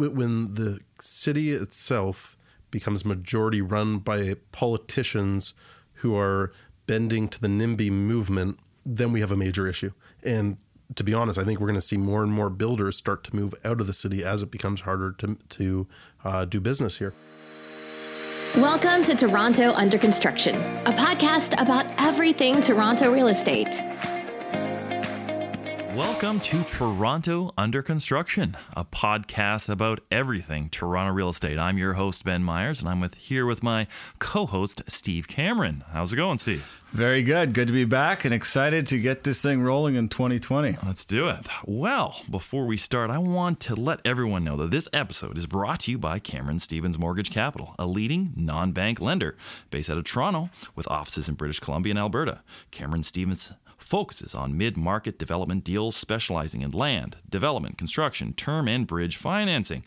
wh- when the city itself becomes majority run by politicians who are bending to the NIMBY movement, then we have a major issue. And to be honest, I think we're going to see more and more builders start to move out of the city as it becomes harder to, to uh, do business here. Welcome to Toronto Under Construction, a podcast about everything Toronto real estate. Welcome to Toronto Under Construction, a podcast about everything Toronto real estate. I'm your host Ben Myers, and I'm with here with my co-host Steve Cameron. How's it going, Steve? Very good. Good to be back and excited to get this thing rolling in 2020. Let's do it. Well, before we start, I want to let everyone know that this episode is brought to you by Cameron Stevens Mortgage Capital, a leading non-bank lender based out of Toronto with offices in British Columbia and Alberta. Cameron Stevens focuses on mid market development deals specializing in land, development, construction, term, and bridge financing.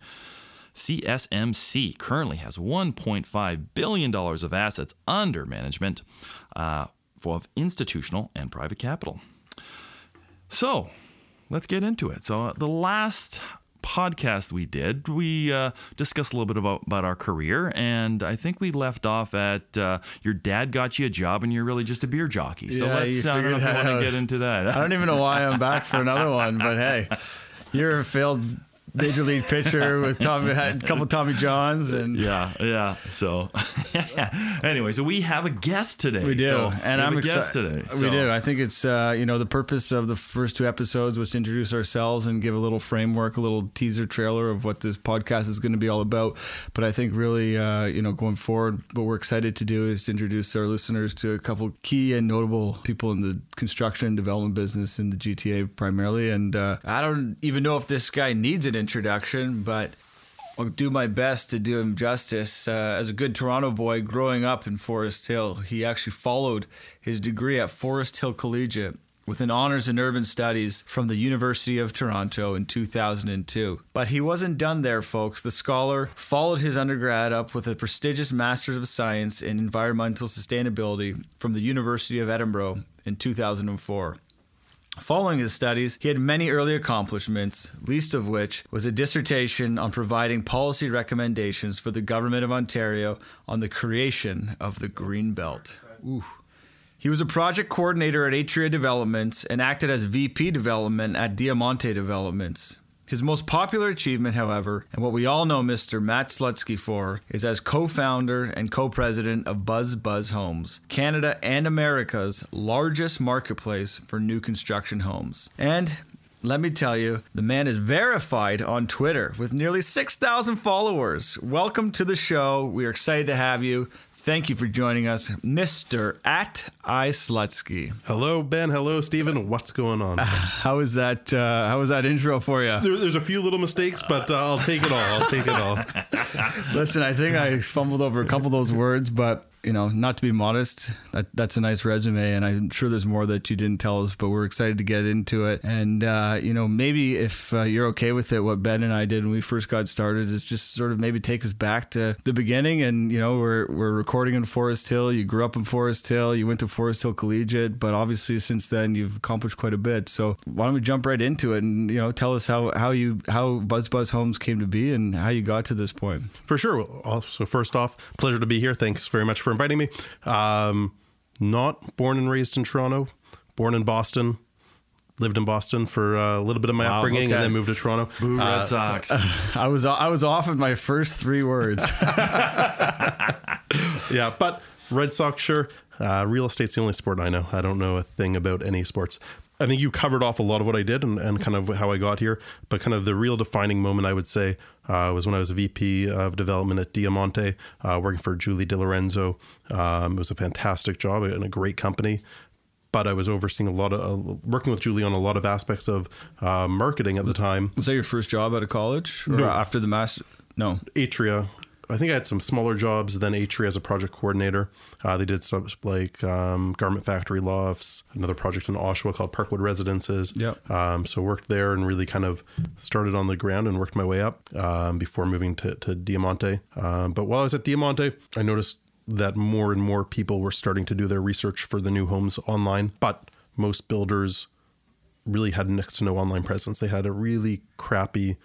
CSMC currently has $1.5 billion of assets under management uh, for institutional and private capital. So let's get into it. So, the last podcast we did, we uh, discussed a little bit about, about our career, and I think we left off at uh, your dad got you a job, and you're really just a beer jockey. So Yeah, let's. I don't know if you want to get into that. I don't even know why I'm back for another one, but hey, you're a failed major league pitcher with Tommy, a couple Tommy Johns, and Yeah, yeah. So, yeah. anyway, so we have a guest today. we do. So and we I'm a guest excited. today. We do. I think it's uh, you know the purpose of the first two episodes was to introduce ourselves and give a little framework, a little teaser trailer of what this podcast is going to be all about. But I think really uh, you know going forward, what we're excited to do is to introduce our listeners to a couple key and notable people in the construction and development business in the GTA primarily. And uh, I don't even know if this guy needs introduction, but I'll do my best to do him justice. Uh, as a good Toronto boy growing up in Forest Hill, he actually followed his degree at Forest Hill Collegiate with an honors in urban studies from the University of Toronto in 2002. But he wasn't done there, folks. The scholar followed his undergrad up with a prestigious Master's of Science in Environmental Sustainability from the University of Edinburgh in 2004. Following his studies, he had many early accomplishments, least of which was a dissertation on providing policy recommendations for the Government of Ontario on the creation of the Green Belt. Ooh. He was a project coordinator at Atria Developments and acted as VP Development at Diamante Developments. His most popular achievement, however, and what we all know Mr. Matt Slutsky for, is as co founder and co president of Buzz Buzz Homes, Canada and America's largest marketplace for new construction homes. And let me tell you, the man is verified on Twitter with nearly 6,000 followers. Welcome to the show. We are excited to have you. Thank you for joining us, Mr. At I Slutsky. Hello, Ben. Hello, Stephen. What's going on? How is that? Uh, how was that intro for you? There, there's a few little mistakes, but uh, I'll take it all. I'll take it all. Listen, I think I fumbled over a couple of those words, but you know, not to be modest, that, that's a nice resume, and I'm sure there's more that you didn't tell us, but we're excited to get into it. And uh, you know, maybe if uh, you're okay with it, what Ben and I did when we first got started is just sort of maybe take us back to the beginning. And you know, we're we're recording in Forest Hill. You grew up in Forest Hill. You went to Forest Hill Collegiate, but obviously since then you've accomplished quite a bit. So why don't we jump right into it and you know tell us how how you how Buzz Buzz Homes came to be and how you got to this point. For sure. Well, Also, first off, pleasure to be here. Thanks very much for inviting me. Um, not born and raised in Toronto, born in Boston. Lived in Boston for uh, a little bit of my Wow, upbringing, okay. and then moved to Toronto. Boo Red Uh, Sox. I was I was off in my first three words. yeah, but Red Sox, sure. Uh, real estate's the only sport I know. I don't know a thing about any sports. I think you covered off a lot of what I did and, and kind of how I got here. But kind of the real defining moment, I would say, uh, was when I was a VP of development at Diamante, uh, working for Julie Di Lorenzo. Um, it was a fantastic job and a great company. But I was overseeing a lot of uh, working with Julie on a lot of aspects of uh, marketing at the time. was that your first job out of college or No. after the master? No. Atria. I think I had some smaller jobs than Atria as a project coordinator. Uh, they did stuff like um, garment factory lofts, another project in Oshawa called Parkwood Residences. Yep. Um, so worked there and really kind of started on the ground and worked my way up um, before moving to, to Diamante. Um, but while I was at Diamante, I noticed that more and more people were starting to do their research for the new homes online. But most builders really had next to no online presence. They had a really crappy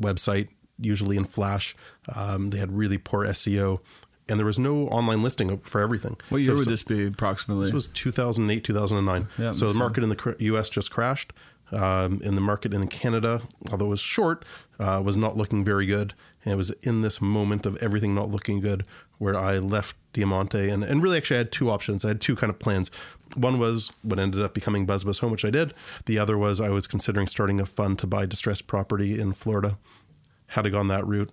website usually in Flash. Um, they had really poor SEO, and there was no online listing for everything. What year if would this be approximately? This was 2008, 2009. Yeah, so the market in the U.S. just crashed. Um, in the market in Canada, although it was short, uh, was not looking very good. And it was in this moment of everything not looking good where I left Diamante. And, and really, actually, I had two options. I had two kind of plans. One was what ended up becoming Buzz Buzz Home, which I did. The other was I was considering starting a fund to buy distressed property in Florida. Had I gone that route,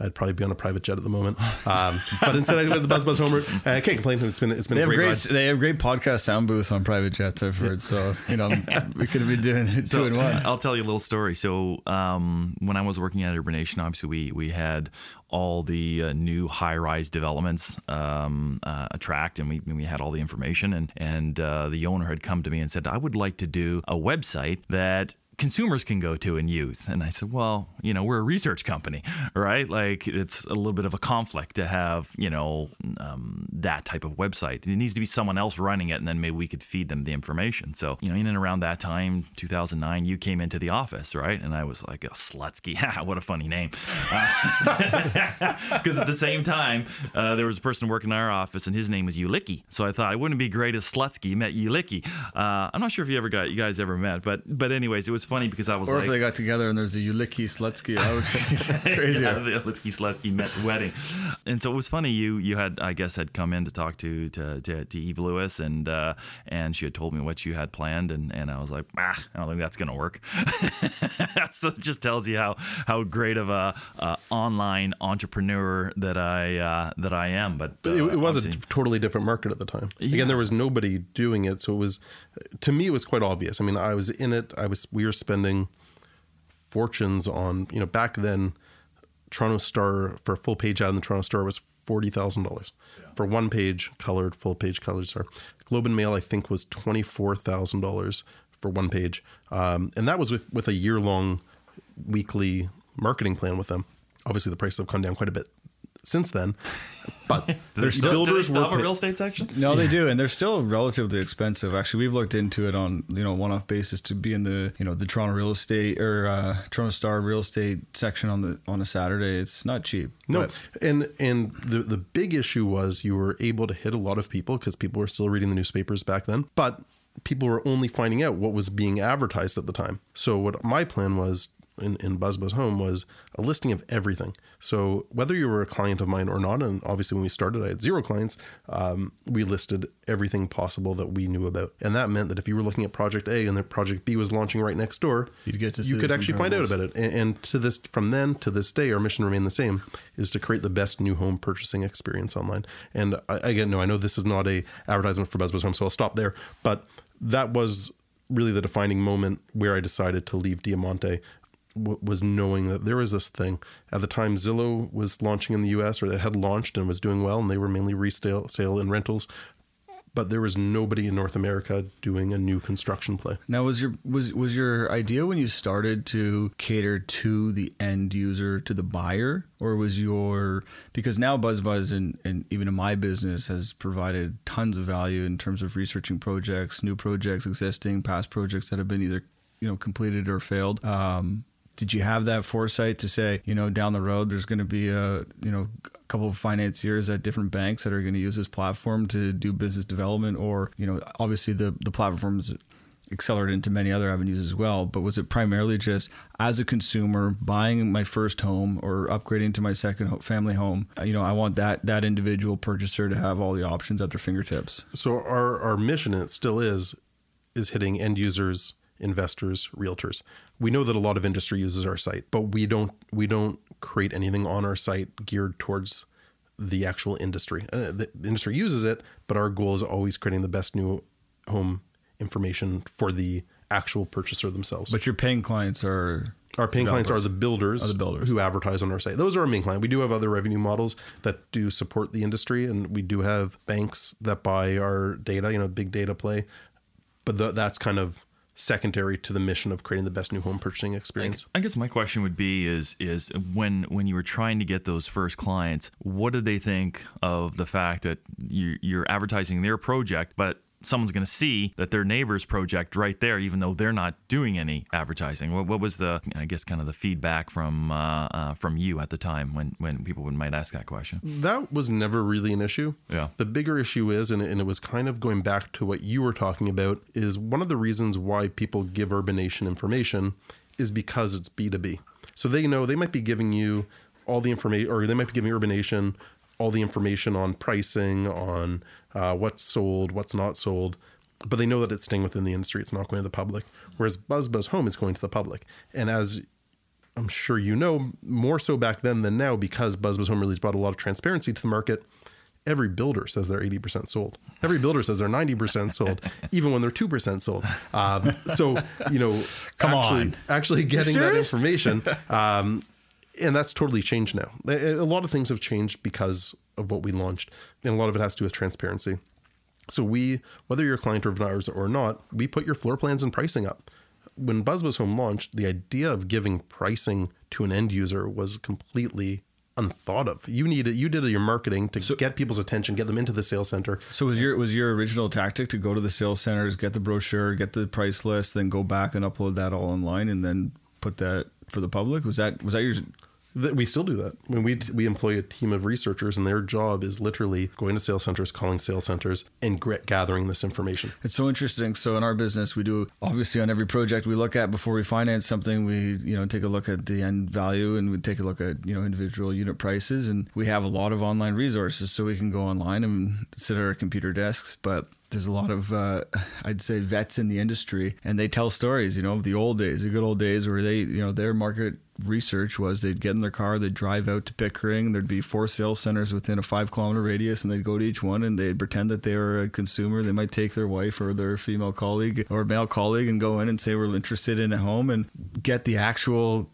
I'd probably be on a private jet at the moment. Um, but instead, I went the Buzz Buzz Home route. And I can't complain. It's been it's been they a have great, great, they have great podcast sound booths on private jets. I've heard. So you know, we could have been doing it two in one. I'll tell you a little story. So um, when I was working at Urbanation, obviously we we had all the uh, new high-rise developments um, uh, tracked, and we we had all the information. And and uh, the owner had come to me and said, I would like to do a website that consumers can go to and use. And I said, well, you know, we're a research company, right? Like it's a little bit of a conflict to have, you know, um, that type of website. It needs to be someone else running it, and then maybe we could feed them the information. So, you know, in and around that time, 2009, you came into the office, right? And I was like, oh, Slutsky, what a funny name. Because at the same time, uh, there was a person working in our office, and his name was Ulicky. So I thought it wouldn't be great if Slutsky met Ulicky. Uh, I'm not sure if you ever got you guys ever met, but but anyways, it was funny because I was Or like, if they got together and there's a Uliki Slutsky, I would be crazy. yeah, the Litsky Slesky met wedding. And so it was funny. You you had I guess had come in to talk to to, to, to Eve Lewis and uh, and she had told me what you had planned and, and I was like ah I don't think that's gonna work. so it just tells you how how great of a, a online entrepreneur that I uh, that I am. But uh, But it, it was a totally different market at the time. Again, there was nobody doing it, so it was to me it was quite obvious. I mean, I was in it. I was we were spending fortunes on you know back then. Toronto Star for a full page ad in the Toronto Star was forty thousand dollars for one page colored full page colored star. Globe and Mail I think was twenty four thousand dollars for one page, um, and that was with with a year long weekly marketing plan with them. Obviously, the prices have come down quite a bit since then, but they there's still, do they builders still were have a real estate section? No, they do, and they're still relatively expensive. Actually, we've looked into it on you know one-off basis to be in the you know the Toronto real estate or uh, Toronto Star real estate section on the on a Saturday. It's not cheap. No, but- and and the the big issue was you were able to hit a lot of people because people were still reading the newspapers back then, but people were only finding out what was being advertised at the time. So what my plan was in, in Buzz Buzz Home was a listing of everything. So whether you were a client of mine or not, and obviously when we started, I had zero clients. Um, we listed everything possible that we knew about, and that meant that if you were looking at Project A and that Project B was launching right next door, You'd get to see you could actually find out about it. And, and to this, from then to this day, our mission remained the same: is to create the best new home purchasing experience online. And I, again, no, I know this is not a advertisement for Buzz Buzz Home, so I'll stop there. But that was really the defining moment where I decided to leave Diamante. W- Was knowing that there was this thing at the time Zillow was launching in the U.S. or that had launched and was doing well, and they were mainly resale, sale, and rentals. But there was nobody in North America doing a new construction play. Now, was your was was your idea when you started to cater to the end user, to the buyer, or was your because now BuzzBuzz and, and even in my business has provided tons of value in terms of researching projects, new projects, existing, past projects that have been either you know completed or failed. Um, did you have that foresight to say, you know, down the road there's going to be a you know a couple of financiers at different banks that are going to use this platform to do business development, or you know, obviously the the platforms accelerate into many other avenues as well. But was it primarily just as a consumer buying my first home or upgrading to my second family home? uh, You know, I want that that individual purchaser to have all the options at their fingertips. So our our mission, and it still is, is hitting end users, investors, realtors. We know that a lot of industry uses our site, but we don't we don't create anything on our site geared towards the actual industry. Uh, the industry uses it, but our goal is always creating the best new home information for the actual purchaser themselves. But your paying clients are Our paying clients are the builders, Are the builders. who advertise on our site. Those are our main client. We do have other revenue models that do support the industry, and we do have banks that buy our data. You know, big data play, but th- that's kind of secondary to the mission of creating the best new home purchasing experience. I guess my question would be is is when when you were trying to get those first clients, what did they think of the fact that you, you're advertising their project, but someone's going to see that their neighbor's project right there, even though they're not doing any advertising. What, what was the, I guess, kind of the feedback from uh, uh, from you at the time when when people might ask that question? That was never really an issue. Yeah. The bigger issue is, and, and it was kind of going back to what you were talking about, is one of the reasons why people give Urbanation information is because it's B2B. So they know they might be giving you all the information, or they might be giving Urbanation all the information on pricing, on uh, what's sold, what's not sold, but they know that it's staying within the industry. It's not going to the public. Whereas Buzz Buzz Home is going to the public. And as I'm sure you know, more so back then than now, because Buzz Buzz Home really brought a lot of transparency to the market. Every builder says they're 80% sold. Every builder says they're 90% sold, even when they're 2% sold. Um, so, you know, Come actually, on. actually getting that information, um, and that's totally changed now. A lot of things have changed because of what we launched, and a lot of it has to do with transparency. So we, whether you're a client of ours or not, we put your floor plans and pricing up. When BuzzBuzz Home launched, the idea of giving pricing to an end user was completely unthought of. You needed you did your marketing to get people's attention, get them into the sales center. So was your was your original tactic to go to the sales centers, get the brochure, get the price list, then go back and upload that all online, and then put that for the public? Was that was that your That we still do that. When we we employ a team of researchers, and their job is literally going to sales centers, calling sales centers, and gathering this information. It's so interesting. So in our business, we do obviously on every project we look at before we finance something, we you know take a look at the end value and we take a look at you know individual unit prices, and we have a lot of online resources, so we can go online and sit at our computer desks, but. There's a lot of, uh, I'd say, vets in the industry, and they tell stories. You know, the old days, the good old days, where they, you know, their market research was they'd get in their car, they'd drive out to Pickering. There'd be four sales centers within a five kilometer radius, and they'd go to each one and they'd pretend that they were a consumer. They might take their wife or their female colleague or male colleague and go in and say we're interested in a home and get the actual.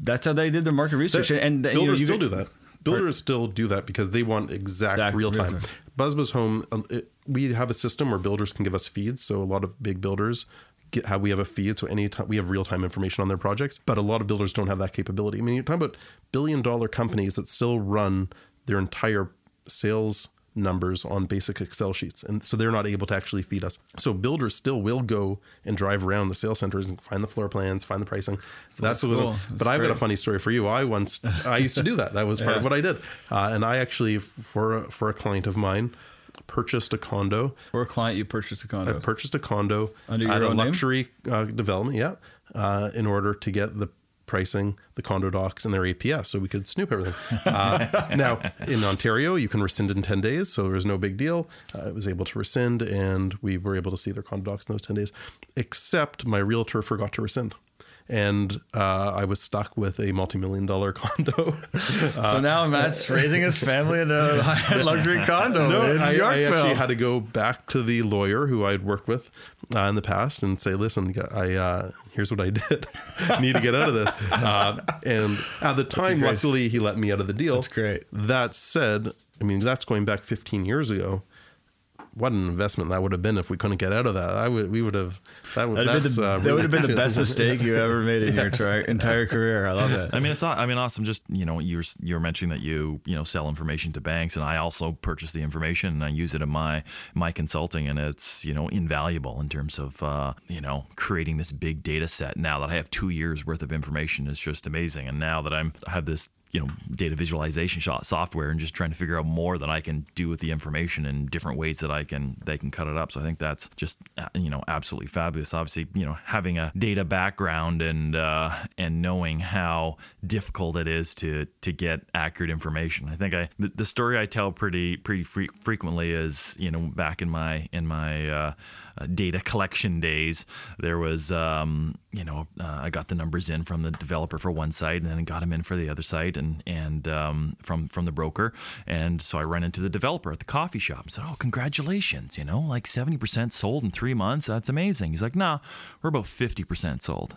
That's how they did their market research. That- and and, you know, builders you still get- do that. Builders still do that because they want exact, Exact real time. Time. BuzzBuzz Home, um, it, we have a system where builders can give us feeds. So a lot of big builders get how we have a feed. So anytime we have real time information on their projects, but a lot of builders don't have that capability. I mean, you're talking about billion dollar companies that still run their entire sales numbers on basic Excel sheets. And so they're not able to actually feed us. So builders still will go and drive around the sales centers and find the floor plans, find the pricing. So that's, what cool. But That's I've got a funny story for you. I once I used to do that. That was part of what I did. Uh, and I actually for a, for a client of mine purchased a condo. For a client, you purchased a condo. I purchased a condo Under at your a own name? luxury uh, development, yeah, uh, in order to get the pricing, the condo docs, and their APS, so we could snoop everything. Uh, now in Ontario, you can rescind in ten days, so there was no big deal. I was able to rescind, and we were able to see their condo docs in those ten days. Except my realtor forgot to rescind. And uh, I was stuck with a multi-million dollar condo. so now Matt's raising his family in a high-end luxury condo No, in I, I actually had to go back to the lawyer who I'd worked with uh, in the past and say, "Listen, I uh, here's what I did. Need to get out of this." Uh, and at the time, luckily, he let me out of the deal. That's great. That said, I mean that's going back 15 years ago. What an investment that would have been if we couldn't get out of that. I would, we would have. That would, That'd have been the, uh, that would have been the best mistake you ever made in your tri- entire career. I love that. I mean, it's not. I mean, awesome. Just you know, you were you were mentioning that you you know sell information to banks, and I also purchase the information and I use it in my my consulting, and it's you know invaluable in terms of uh, you know creating this big data set. Now that I have two years worth of information, is just amazing. And now that I'm I have this you know data visualization shot software and just trying to figure out more that I can do with the information and different ways that I can they can cut it up. So I think that's just uh, you know absolutely fabulous. Obviously, you know having a data background and uh, and knowing how difficult it is to to get accurate information. I think I the, the story I tell pretty pretty fre- frequently is you know back in my in my uh, uh, data collection days, there was um, you know uh, I got the numbers in from the developer for one site and then got them in for the other site and and um, from from the broker, and so I ran into the developer at the coffee shop and said, "Oh, congratulations! You know, like seventy percent sold in three months. That's amazing." He's like, "Nah, we're about fifty percent sold."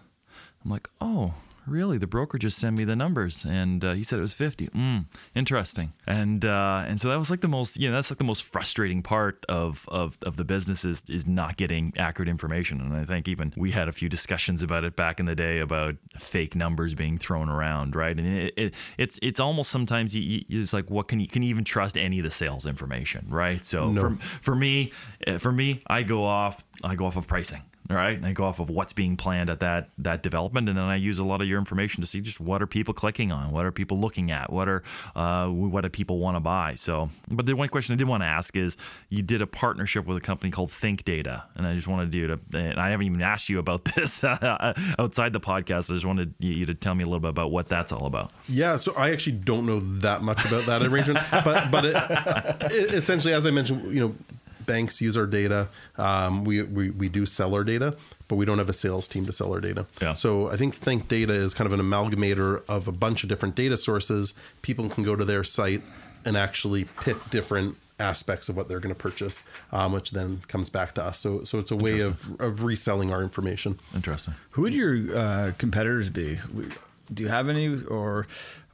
I'm like, "Oh." Really? The broker just sent me the numbers, and uh, he said it was fifty. Mm, interesting. And uh, and so that was like the most, you know, that's like the most frustrating part of of, of the business is is not getting accurate information. And I think even we had a few discussions about it back in the day about fake numbers being thrown around, right? And it, it it's it's almost sometimes you, you, it's like what can you can you even trust any of the sales information, right? So No. for for me, uh, for me, I go off I go off of pricing. Right, and I go off of what's being planned at that that development, and then I use a lot of your information to see just what are people clicking on, what are people looking at, what are uh, what do people want to buy. So, but the one question I did want to ask is, you did a partnership with a company called Think Data, and I just wanted you to, and I haven't even asked you about this outside the podcast. I just wanted you to tell me a little bit about what that's all about. Yeah, so I actually don't know that much about that arrangement, but but it, essentially, as I mentioned, you know, banks use our data. Um, we, we we do sell our data, but we don't have a sales team to sell our data. Yeah. So I think Think Data is kind of an amalgamator of a bunch of different data sources. People can go to their site and actually pick different aspects of what they're going to purchase, um, which then comes back to us. So so it's a way of of reselling our information. Interesting. Who would your uh, competitors be? Do you have any, or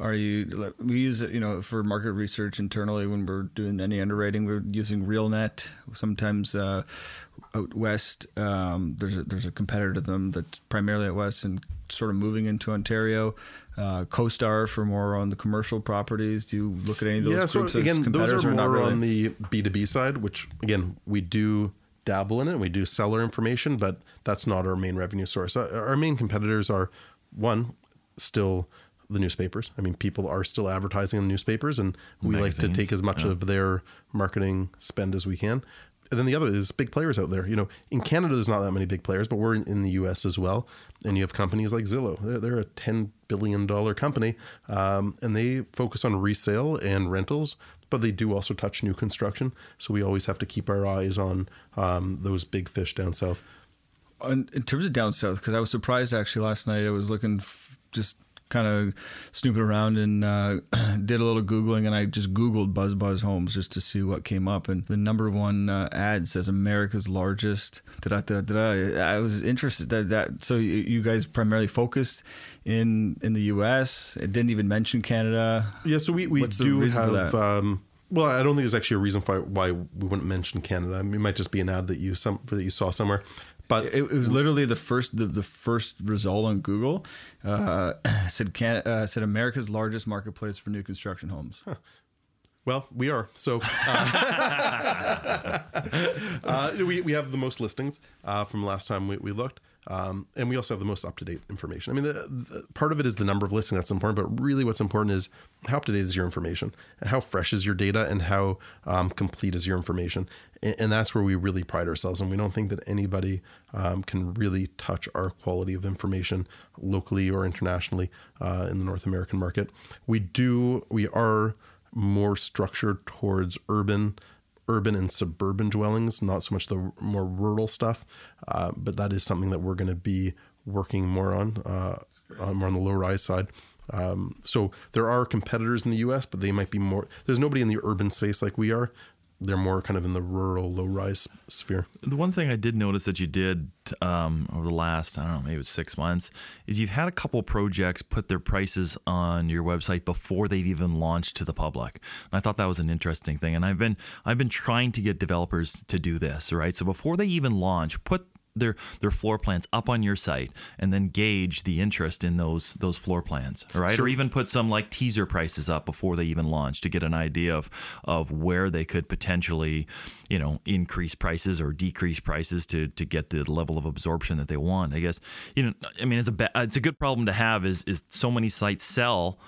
are you? We use it, you know, for market research internally when we're doing any underwriting. We're using RealNet. Sometimes uh, out west, um, there's a, there's a competitor to them that's primarily out west and sort of moving into Ontario. Uh, CoStar for more on the commercial properties. Do you look at any of those yeah, so again, those competitors are more really? on the B2B side, which again, we do dabble in it. We do seller information, but that's not our main revenue source. Uh, Our main competitors are one, still the newspapers. I mean, people are still advertising in the newspapers, and we like to take as much yeah. of their marketing spend as we can. And then the other is big players out there. You know, in Canada, there's not that many big players, but we're in, in the US as well. And you have companies like Zillow. They're, they're a $10 billion company, um, and they focus on resale and rentals, but they do also touch new construction. So we always have to keep our eyes on um, those big fish down south. in, in terms of down south, because I was surprised actually last night. I was looking, f- just kind of snooping around and uh, did a little googling, and I just googled Buzz Buzz Homes just to see what came up. And the number one uh, ad says America's largest. Da da da da. I was interested that that. So you, you guys primarily focused in in the U.S. It didn't even mention Canada. Yeah, so we, we What's do have. Um, well, I don't think there's actually a reason why why we wouldn't mention Canada. I mean, it might just be an ad that you some that you saw somewhere. But It, it was literally the first the, the first result on Google uh, said can uh, said America's largest marketplace for new construction homes. Well, we are. So uh, uh, we, we have the most listings uh, from last time we, we looked. Um, and we also have the most up to date information. I mean, the, the, part of it is the number of listings that's important, but really what's important is how up to date is your information, and how fresh is your data, and how um, complete is your information. And, and that's where we really pride ourselves. And we don't think that anybody um, can really touch our quality of information locally or internationally uh, in the North American market. We do, we are more structured towards urban urban and suburban dwellings not so much the more rural stuff uh, but that is something that we're going to be working more on uh, on more on the low rise side um, so there are competitors in the us but they might be more there's nobody in the urban space like we are they're more kind of in the rural low rise sphere The one thing I did notice that you did um, over the last, I don't know, maybe it was six months, is you've had a couple projects put their prices on your website before they've even launched to the public. And I thought that was an interesting thing. And I've been I've been trying to get developers to do this, right? So before they even launch, put their their floor plans up on your site and then gauge the interest in those those floor plans all right? Or even put some like teaser prices up before they even launch to get an idea of of where they could potentially you know increase prices or decrease prices to to get the level of absorption that they want i guess. You know i mean it's a ba- it's a good problem to have is is so many sites sell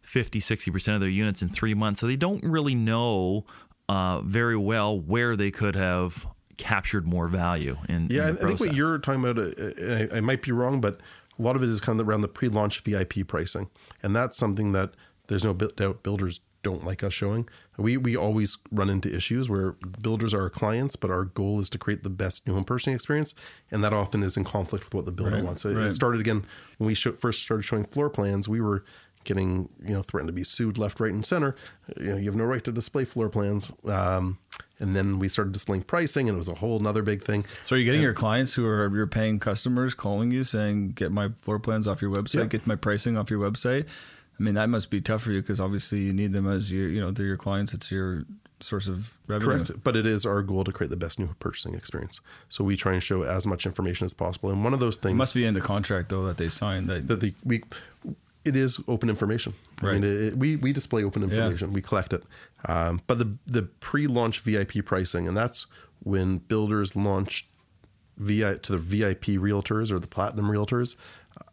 50 60% of their units in 3 months so they don't really know uh, very well where they could have captured more value in Yeah, I, in I the think what you're talking about, uh, I, I might be wrong, but a lot of it is kind of around the pre-launch VIP pricing, and that's something that there's no doubt builders don't like us showing. We we always run into issues where builders are our clients, but our goal is to create the best new home purchasing experience, and that often is in conflict with what the builder Right, wants. It, right. it started again when we show, first started showing floor plans. We were getting you know threatened to be sued left, right, and center. You know, you have no right to display floor plans. Um, and then we started displaying pricing, and it was a whole another big thing. So are you getting your clients who are your paying customers calling you saying, "Get my floor plans off your website, Yeah. get my pricing off your website"? I mean, that must be tough for you because obviously you need them as your, you know, they're your clients. It's your source of revenue. Correct. But it is our goal to create the best new purchasing experience. So we try and show as much information as possible. And one of those It things must be in the contract though that they signed. That that the we it is open information. I Right. mean, it, we we display open information. We collect it. Um, but the the pre-launch VIP pricing, and that's when builders launch VI to the VIP realtors or the platinum realtors, uh,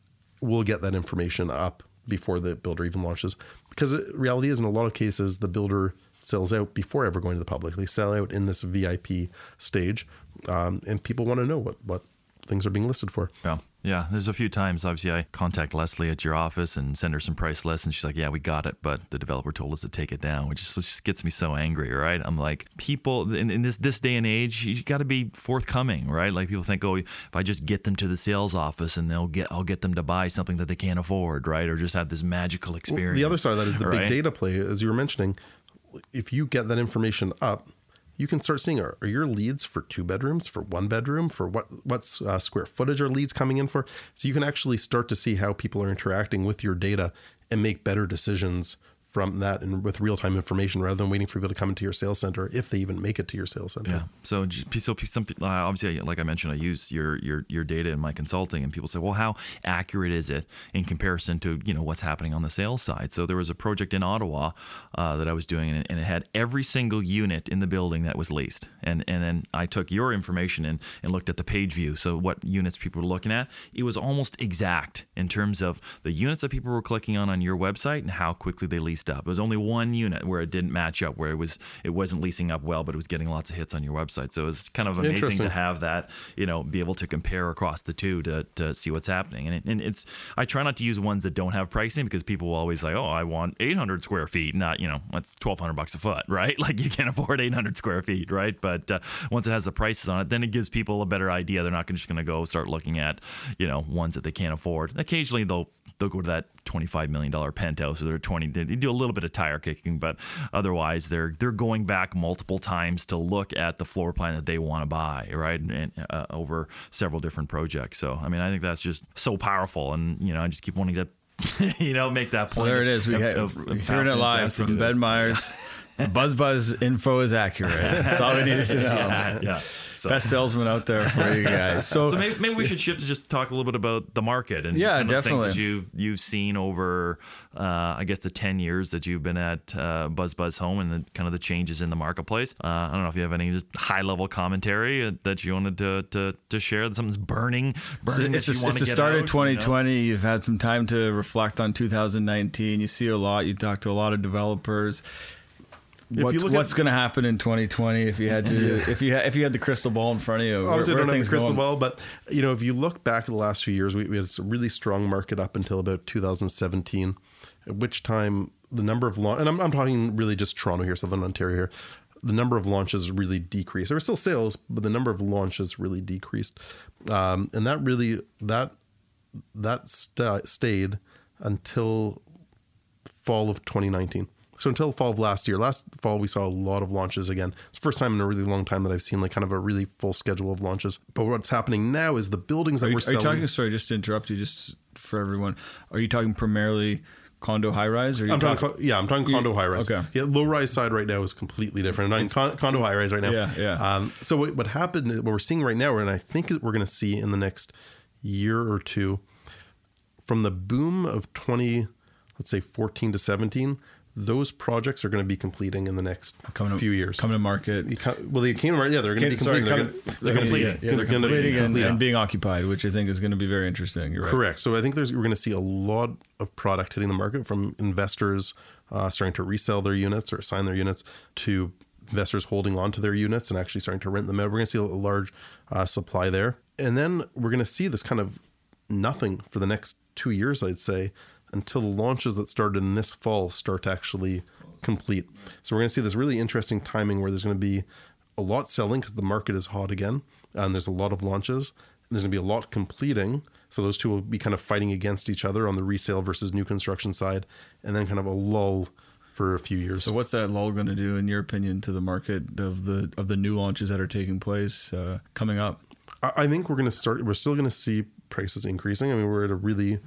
we'll get that information up before the builder even launches. Because the reality is, in a lot of cases, the builder sells out before ever going to the public. They sell out in this VIP stage, um, and people want to know what what things are being listed for. Yeah. Yeah. There's a few times, obviously, I contact Leslie at your office and send her some price lists. And she's like, yeah, we got it. But the developer told us to take it down, which just, just gets me so angry, right? I'm like, people in, in this, this day and age, you got to be forthcoming, right? Like people think, oh, if I just get them to the sales office and they'll get, I'll get them to buy something that they can't afford, right? Or just have this magical experience. The other side of that is the right? big data play, as you were mentioning. If you get that information up, you can start seeing are, are your leads for two bedrooms, for one bedroom, for what what's uh, square footage are leads coming in for. So you can actually start to see how people are interacting with your data and make better decisions from that and with real time information rather than waiting for people to come into your sales center if they even make it to your sales center. Yeah. So, so some uh, obviously, like I mentioned, I use your your your data in my consulting, and people say, "Well, how accurate is it in comparison to you know what's happening on the sales side?" So there was a project in Ottawa uh, that I was doing, and it, and it had every single unit in the building that was leased, and and then I took your information and and looked at the page view, so what units people were looking at. It was almost exact in terms of the units that people were clicking on on your website and how quickly they leased up. It was only one unit where it didn't match up, where it was it wasn't leasing up well, but it was getting lots of hits on your website. So it was kind of amazing to have that, you know, be able to compare across the two to, to see what's happening. And, it, and it's I try not to use ones that don't have pricing because people will always like, oh, I want 800 square feet, not you know, that's 1,200 bucks a foot, right? Like you can't afford 800 square feet, right? But uh, once it has the prices on it, then it gives people a better idea. They're not just going to go start looking at you know ones that they can't afford. Occasionally they'll they'll go to that $25 million penthouse or they're 20 they do a little bit of tire kicking but otherwise they're they're going back multiple times to look at the floor plan that they want to buy right and uh, over several different projects so i mean i think that's just so powerful and you know i just keep wanting to you know make that point So there it is. We of- have of- of hearing it live from Ben. Myers. Buzz Buzz info is accurate. That's all we needed to know. yeah. So- Best salesman out there for you guys. So, So maybe, maybe we should shift to just talk a little bit about the market and Yeah, kind of the things that definitely. you've you've seen over, uh, I guess, the ten years that you've been at uh, Buzz Buzz Home and the, kind of the changes in the marketplace. Uh, I don't know if you have any just high level commentary uh, that you wanted to to, to share. That something's burning, burning. it's, that the- it's to the start out, of you know? 2020. You've had some time to reflect on 2019. You see a lot. You talk to a lot of developers. What's, at- what's going to happen in 2020 if you had to if you had, if you had the crystal ball in front of you? Where, Obviously, I where don't are have the crystal going? ball, but you know, if you look back at the last few years, we, we had a really strong market up until about 2017, at which time the number of launch, and I'm, I'm talking really just Toronto here, Southern Ontario here, the number of launches really decreased. There were still sales, but the number of launches really decreased, um, and that really that that sta stayed until fall of 2019. So until fall of last year, last fall we saw a lot of launches again. It's the first time in a really long time that I've seen like kind of a really full schedule of launches. But what's happening now is the buildings that Are you, we're are you selling. talking? Sorry, just to interrupt you, just for everyone. Are you talking primarily condo high rise? Or are you I'm talking, co- yeah, I'm talking condo high rise. okay. Yeah, low rise side right now is completely different. I'm con- condo high rise right now. Yeah, yeah. Um, so what, what happened, what we're seeing right now, and I think we're going to see in the next year or two, from the boom of 20, let's say 14 to 17, those projects are going to be completing in the next coming to, few years. coming to market? Well, they came right. Yeah, they're going to be Sorry, completing. coming- They're gonna- completing. Yeah, Yeah, they're be completing and, completing. and being occupied, which I think is going to be very interesting. Right. Correct. So I think there's we're going to see a lot of product hitting the market from investors uh, starting to resell their units or assign their units to investors holding on to their units and actually starting to rent them out. We're going to see a large uh, supply there, and then we're going to see this kind of nothing for the next two years, I'd say, until the launches that started in this fall start to actually complete. So we're going to see this really interesting timing where there's going to be a lot selling because the market is hot again, and there's a lot of launches. And there's going to be a lot completing So those two will be kind of fighting against each other on the resale versus new construction side, and then kind of a lull for a few years. So what's that lull going to do, in your opinion, to the market of the of the new launches that are taking place uh, coming up? I I think we're going to start. We're still going to see prices increasing. I mean, we're at a really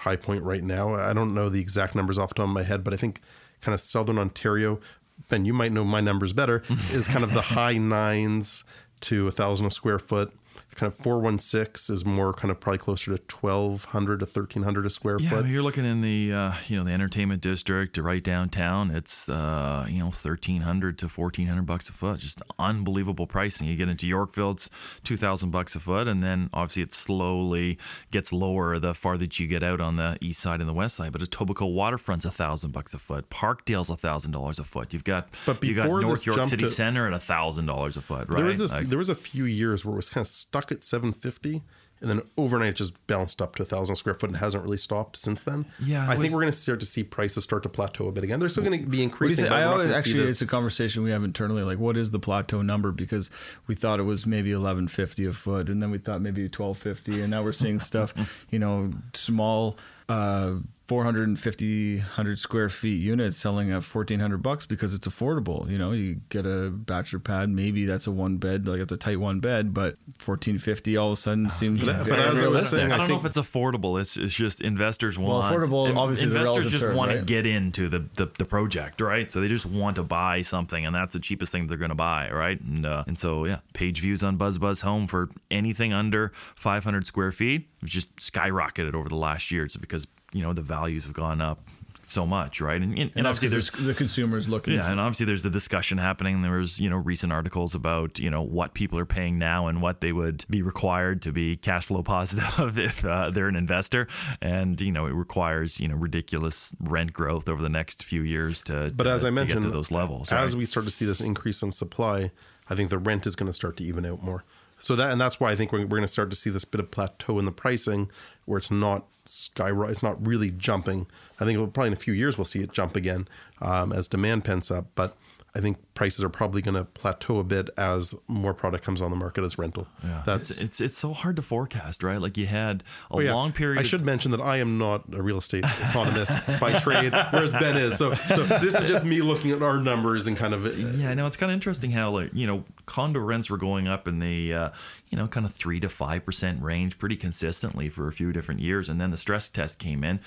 high point right now. I don't know the exact numbers off the top of my head, but I think kind of Southern Ontario. Ben, you might know my numbers better. is kind of the high nines to a thousand a square foot. Kind of four one six is more kind of probably closer to twelve hundred to thirteen hundred a square Yeah, foot. you're looking in the uh, you know the entertainment district right downtown. It's uh, you know thirteen hundred to fourteen hundred bucks a foot. Just unbelievable pricing. You get into Yorkville, it's two thousand bucks a foot, and then obviously it slowly gets lower the farther that you get out on the east side and the west side. But Etobicoke Waterfront's a thousand bucks a foot. Parkdale's a thousand dollars a foot. You've got But you got before North York City to- Center at a thousand dollars a foot. Right? There was this. Like- there was a few years where it was kind of stuck at seven fifty, and then overnight it just bounced up to a thousand square foot and hasn't really stopped since then. Yeah, I think we're going to start to see prices start to plateau a bit again. They're still going to be What do you increasing. but I always actually it's a conversation we have internally. Like, what is the plateau number? Because we thought it was maybe eleven fifty a foot, and then we thought maybe twelve fifty, and now we're seeing stuff, you know, small. Uh, 450 100 square feet units selling at 1400 bucks because it's affordable you know you get a bachelor pad maybe that's a one bed like it's a tight one bed but 1450 all of a sudden seems But- but as I was saying, I I don't know think- if it's affordable. It's, it's just investors want affordable, obviously, investors just term, want to get into the, the the project, right? So they just want to buy something, and that's the cheapest thing they're going to buy, right? And uh, and so yeah, page views on buzz buzz Home for anything under 500 square feet just skyrocketed over the last year. It's because you know the values have gone up so much, right? And, and, and and that's obviously 'cause there's the consumers looking yeah, and obviously there's the discussion happening. There was, you know, recent articles about, you know, what people are paying now and what they would be required to be cash flow positive if uh, they're an investor. And, you know, it requires, you know, ridiculous rent growth over the next few years to, But to- as I to mentioned, get to those levels. as right? we start to see this increase in supply, I think the rent is going to start to even out more. So that and that's why I think we're, we're going to start to see this bit of plateau in the pricing, where it's not skyrocket, it's not really jumping. I think probably in a few years we'll see it jump again um, as demand pents up, but. I think prices are probably going to plateau a bit as more product comes on the market as rental. yeah, That's it's, it's it's so hard to forecast, right? Like you had a Oh, yeah. long period. I should mention that I am not a real estate economist by trade, whereas Ben is. So, so this is just me looking at our numbers and kind of Yeah, no, it's kind of interesting how like you know condo rents were going up in the uh, you know kind of three to five percent range pretty consistently for a few different years, and then the stress test came in.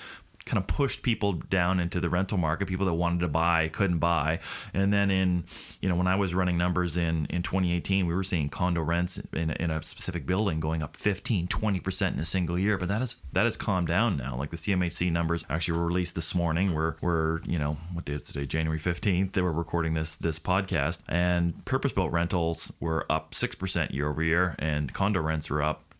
Kind of pushed people down into the rental market. People that wanted to buy couldn't buy, and then in you know when I was running numbers in in 2018, we were seeing condo rents in, in a specific building going up 15, 20 percent in a single year. But that is that has calmed down now. Like the CMHC numbers actually were released this morning. We're we're you know what day is today? January 15th. They were recording this this podcast, and purpose built rentals were up six percent year over year, and condo rents were up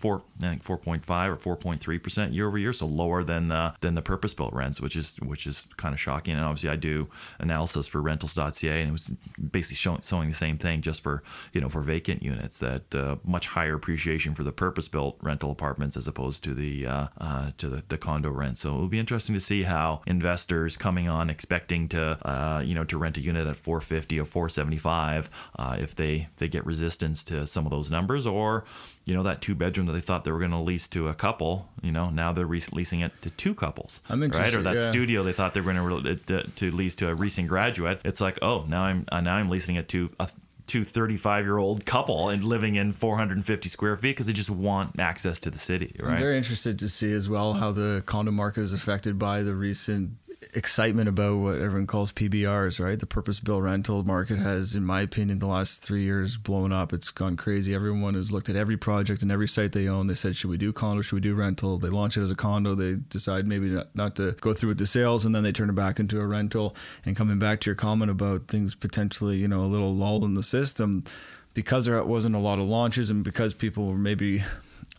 four, I think four point five or four point three percent year over year, so lower than the than the purpose built rents, which is which is kind of shocking. And obviously, I do analysis for Rentals.ca, and it was basically showing, showing the same thing just for you know for vacant units that uh, much higher appreciation for the purpose built rental apartments as opposed to the uh, uh, to the, the condo rent. So it'll be interesting to see how investors coming on expecting to uh, you know to rent a unit at 450 or 475 uh, if they they get resistance to some of those numbers or you know that two bedroom that they thought they were going to lease to a couple you know now they're re- leasing it to two couples I'm right? Or that yeah. studio they thought they were going to re- to lease to a recent graduate. It's like oh now i'm uh, now i'm leasing it to a to 35 year old couple and living in 450 square feet because they just want access to the city I'm right? very interested to see as well how the condo market is affected by the recent excitement about what everyone calls PBRs, right? The purpose built rental market has, in my opinion, the last three years blown up. It's gone crazy. Everyone has looked at every project and every site they own. They said, should we do condo? Should we do rental? They launch it as a condo. They decide maybe not, not to go through with the sales and then they turn it back into a rental. And coming back to your comment about things potentially, you know, a little lull in the system, because there wasn't a lot of launches and because people were maybe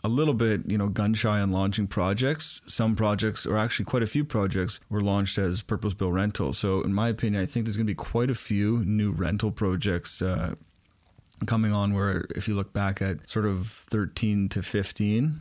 a little bit, you know, gun shy on launching projects. Some projects, or actually quite a few projects, were launched as purpose-built rentals. So, in my opinion, I think there's going to be quite a few new rental projects uh, coming on. Where, if you look back at sort of 13 to 15,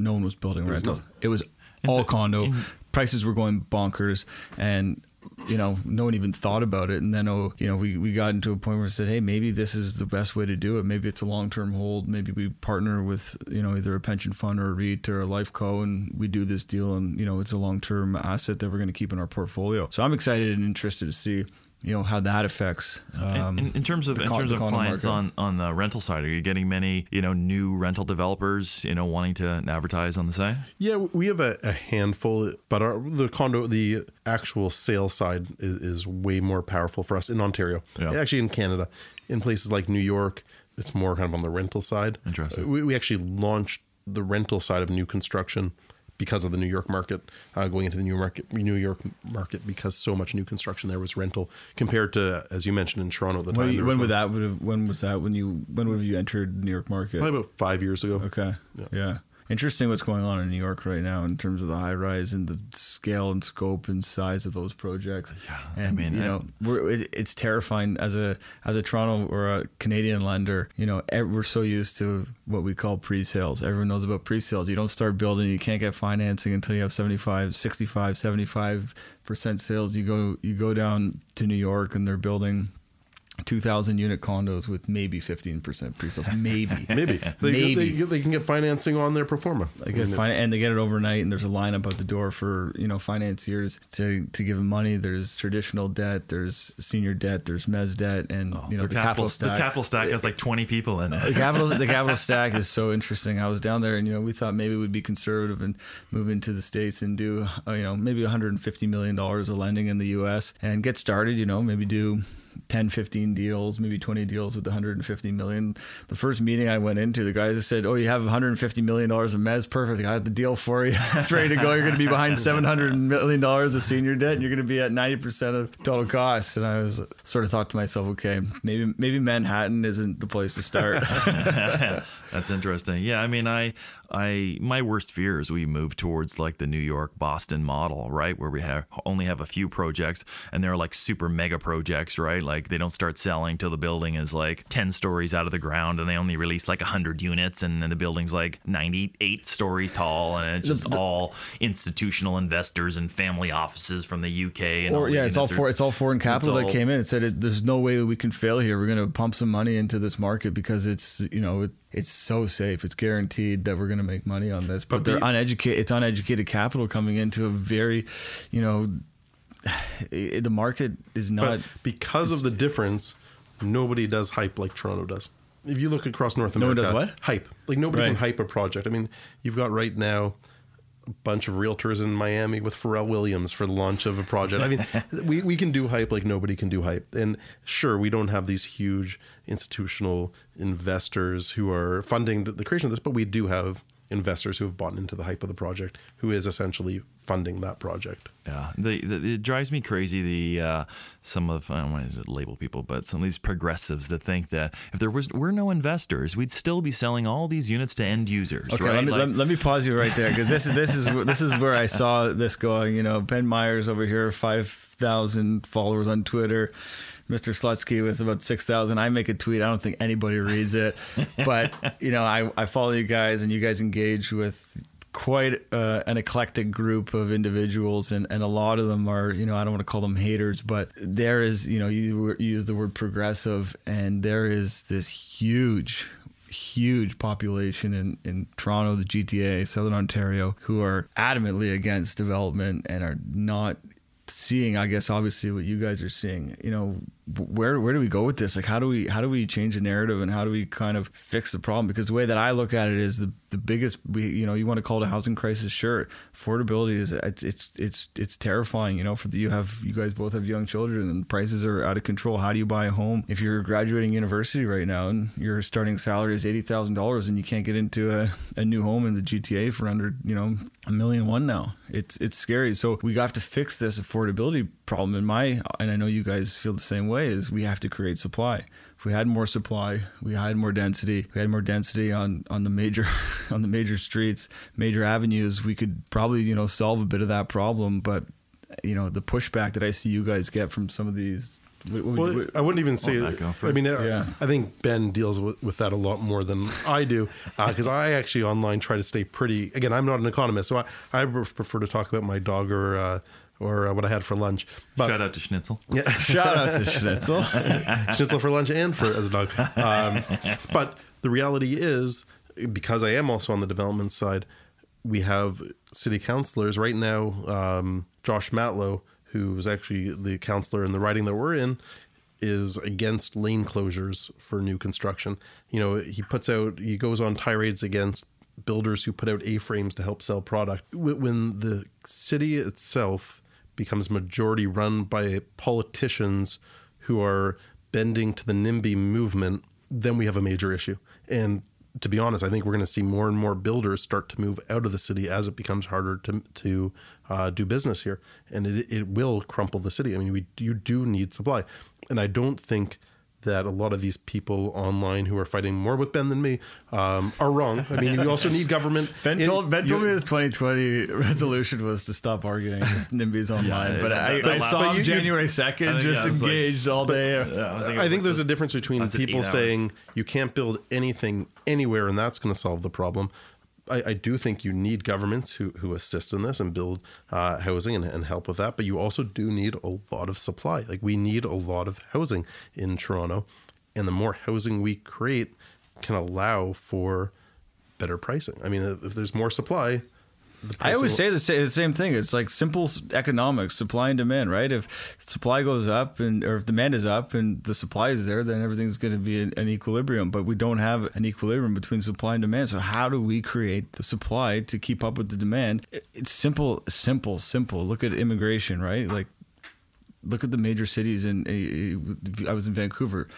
no one was building rental. none. It was all so- condo. Prices were going bonkers, and you know, no one even thought about it. And then, oh, you know, we, we got into a point where we said, hey, maybe this is the best way to do it. Maybe it's a long term hold. Maybe we partner with, you know, either a pension fund or a REIT or a life co and we do this deal and, you know, it's a long term asset that we're going to keep in our portfolio. So I'm excited and interested to see you know how that affects um, in, in, terms of in con- terms of clients market. on on the rental side are you getting many you know new rental developers you know wanting to advertise on the site? Yeah we have a, a handful but our the condo the actual sales side is, is, way more powerful for us in ontario. Yeah. actually in canada. In places like new york it's more kind of on the rental side. Interesting. We, we actually launched the rental side of new construction because of the New York market, uh, going into the New York market, New York market because so much new construction there was rental compared to, as you mentioned, in Toronto. At the time, when, when would that would have, when was that when you when would have you entered New York market? Probably about five years ago. Okay, yeah. yeah interesting what's going on in New York right now in terms of the high rise and the scale and scope and size of those projects. Yeah, and I mean, you know, we're, it, it's terrifying as a as a Toronto or a Canadian lender. You know, we're so used to what we call pre-sales. Everyone knows about pre-sales. You don't start building, you can't get financing until you have 75, 65, 75 percent sales. You go you go down to New York and they're building 2,000 unit condos with maybe 15% pre-sales. Maybe. maybe. They, maybe. They, they, can get financing on their pro forma. They get fin- and they get it overnight and there's a lineup at the door for, you know, financiers to, to give them money. There's traditional debt, there's senior debt, there's mez debt, and, oh, you know, the capital, capital stack. The capital stack has like 20 people in it. The capital, the capital stack is so interesting. I was down there and, you know, we thought maybe we'd be conservative and move into the States and do, uh, you know, maybe $150 million of lending in the U.S. and get started, you know, maybe do 10, 15 deals, maybe 20 deals with 150 million. The first meeting I went into, the guys just said, Oh, you have 150 million dollars of mez. Perfect. I have the deal for you. it's ready to go. You're going to be behind 700 million dollars of senior debt and you're going to be at 90% of total costs. And I was sort of thought to myself, okay, maybe, maybe Manhattan isn't the place to start. That's interesting. Yeah. I mean, I, I my worst fear is we move towards like the New York Boston model, right, where we have only have a few projects and they're like super mega projects, right? Like they don't start selling till the building is like ten stories out of the ground, and they only release like hundred units, and then the building's like ninety eight stories tall, and it's just all institutional investors and family offices from the UK. And or yeah, it's all for it's all foreign capital all, that came in. and said it, there's no way we can fail here. We're going to pump some money into this market because it's you know. It, it's so safe. It's guaranteed that we're going to make money on this. But, but they're the, uneducated. It's uneducated capital coming into a very, you know, the market is not because of the difference. Nobody does hype like Toronto does. If you look across North America, no one does what hype. Like nobody right. can hype a project. I mean, you've got right now a bunch of realtors in Miami with Pharrell Williams for the launch of a project. I mean, we, we can do hype like nobody can do hype. And sure, we don't have these huge institutional investors who are funding the creation of this, but we do have investors who have bought into the hype of the project, who is essentially funding that project. Yeah, the, the, it drives me crazy. The uh, some of I don't want to label people, but some of these progressives that think that if there was were no investors, we'd still be selling all these units to end users. Okay, right? let, me, like, let, let, me pause you right there because this is this is this is where I saw this going. You know, Ben Myers over here, five thousand followers on Twitter. Mr. Slutsky with about 6,000. I make a tweet. I don't think anybody reads it. But, you know, I, I follow you guys and you guys engage with quite uh, an eclectic group of individuals and, and a lot of them are you know i don't want to call them haters but there is you know you, you use the word progressive and there is this huge huge population in, in Toronto, the GTA, Southern Ontario, who are adamantly against development and are not seeing, I guess, obviously what you guys are seeing. You know, where where do we go with this? Like, how do we how do we change the narrative and how do we kind of fix the problem? Because the way that I look at it is the the biggest we you know you want to call it a housing crisis. Sure, affordability is it's it's it's it's terrifying. You know, for the, you have you guys both have young children and prices are out of control. How do you buy a home if you're graduating university right now and your starting salary is eighty thousand dollars and you can't get into a, a new home in the GTA for under you know a million one now? It's it's scary. So we have to fix this affordability problem. In my and I know you guys feel the same way way is we have to create supply. If we had more supply, we had more density, we had more density on, on the major on the major streets, major avenues, we could probably, you know, solve a bit of that problem. But you know, the pushback that I see you guys get from some of these well, I wouldn't even say. That, I mean, yeah. I think Ben deals with, with that a lot more than I do, because uh, I actually online try to stay pretty. Again, I'm not an economist, so I, I prefer to talk about my dog or uh, or uh, what I had for lunch. But Shout out to Schnitzel. Yeah, Shout out to Schnitzel. schnitzel for lunch and for as a dog. Um, but the reality is, because I am also on the development side, we have city councilors right now. Um, Josh Matlow, who's actually the councilor in the riding that we're in, is against lane closures for new construction. You know, he puts out, he goes on tirades against builders who put out A-frames to help sell product. When the city itself becomes majority run by politicians who are bending to the NIMBY movement, then we have a major issue. And to be honest, I think we're going to see more and more builders start to move out of the city as it becomes harder to to uh, do business here, and it it will crumple the city. I mean, we you do need supply, and I don't think that a lot of these people online who are fighting more with Ben than me um, are wrong. I mean, you also need government. Ben in- told Ben told you- me his 2020 resolution was to stop arguing with NIMBYs online, Yeah, but that- I, that I last- saw but him you- you- January 2nd, just yeah, it's like- engaged all day. I think there's a difference between people saying you can't build anything anywhere and that's going to solve the problem. I, I do think you need governments who, who assist in this and build uh, housing and, and help with that. But you also do need a lot of supply. Like we need a lot of housing in Toronto. And the more housing we create can allow for better pricing. I mean, if there's more supply, I always say the same, the same thing. It's like simple economics, supply and demand, right? If supply goes up and or if demand is up and the supply is there, then everything's going to be in an equilibrium. But we don't have an equilibrium between supply and demand. So how do we create the supply to keep up with the demand? It- It's simple, simple, simple. Look at immigration, right? Like look at the major cities And eh, eh, I was in Vancouver.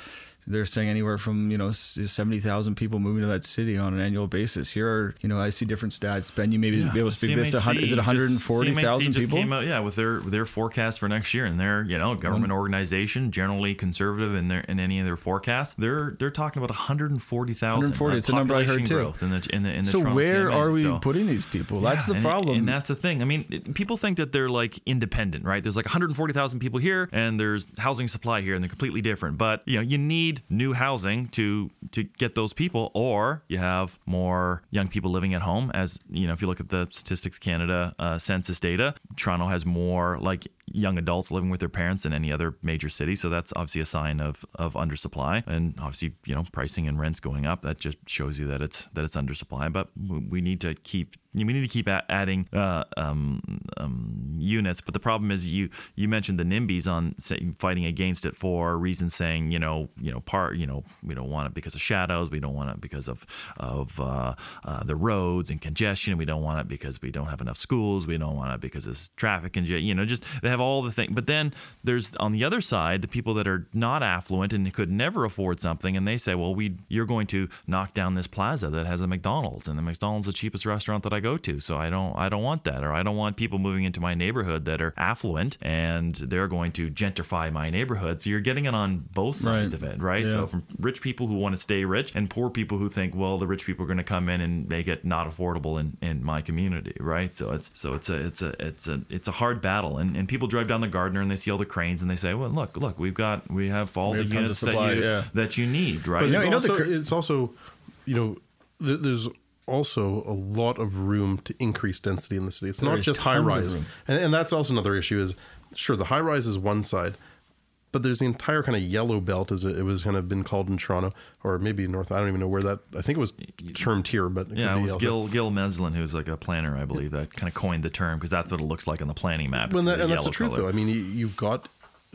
They're saying anywhere from you know seventy thousand people moving to that city on an annual basis. Here are you know I see different stats. Ben, you may be able to speak to this. Is it one hundred and forty thousand people? came out, yeah, with their their forecast for next year, and their you know mm. government organization, generally conservative in their in any of their forecasts. They're they're talking about one hundred and forty thousand. 140, it's a number I heard too. In the in the in the So Toronto where CMA. are we So- putting these people? That's Yeah, the and- problem. And that's the thing. I mean, it- people think that they're like independent, right? There's like 140,000 people here and there's housing supply here and they're completely different. But, you know, you need new housing to to get those people or you have more young people living at home as, you know, if you look at the Statistics Canada uh, census data, Toronto has more like young adults living with their parents in any other major city. So that's obviously a sign of of undersupply, and obviously you know pricing and rents going up. That just shows you that it's that it's undersupply. But we need to keep we need to keep adding uh, um, um, units. But the problem is you you mentioned the NIMBYs on fighting against it for reasons saying you know you know part you know we don't want it because of shadows. We don't want it because of of uh, uh, the roads and congestion. We don't want it because we don't have enough schools. We don't want it because it's traffic congestion. You know, just they have all the things. But then there's on the other side the people that are not affluent and could never afford something, and they say, well, we you're going to knock down this plaza that has a McDonald's, and the McDonald's is the cheapest restaurant that I go to, so I don't I don't want that, or I don't want people moving into my neighborhood that are affluent and they're going to gentrify my neighborhood. So you're getting it on both sides Right. of it, right? Yeah. So from rich people who want to stay rich and poor people who think, well, the rich people are going to come in and make it not affordable in, in my community, right? So it's so it's a it's a it's a it's a hard battle, and, and people drive down the Gardiner and they see all the cranes and they say, well, look, look, we've got we have all We the have units supply, that you yeah. that you need, right? But it's, you know the also, cur- it's also, you know, th- there's also a lot of room to increase density in the city. It's There not just high rise, and, and that's also another issue. Is sure the high rise is one side, but there's the entire kind of yellow belt, as it, was kind of been called in Toronto, or maybe North. I don't even know where that. I think it was termed here, but it yeah, it was. Gil Gil Meslin, who's like a planner, I believe, that kind of coined the term because that's what it looks like on the planning map. Well, and, that, and that's the truth, color. though. I mean, you, you've got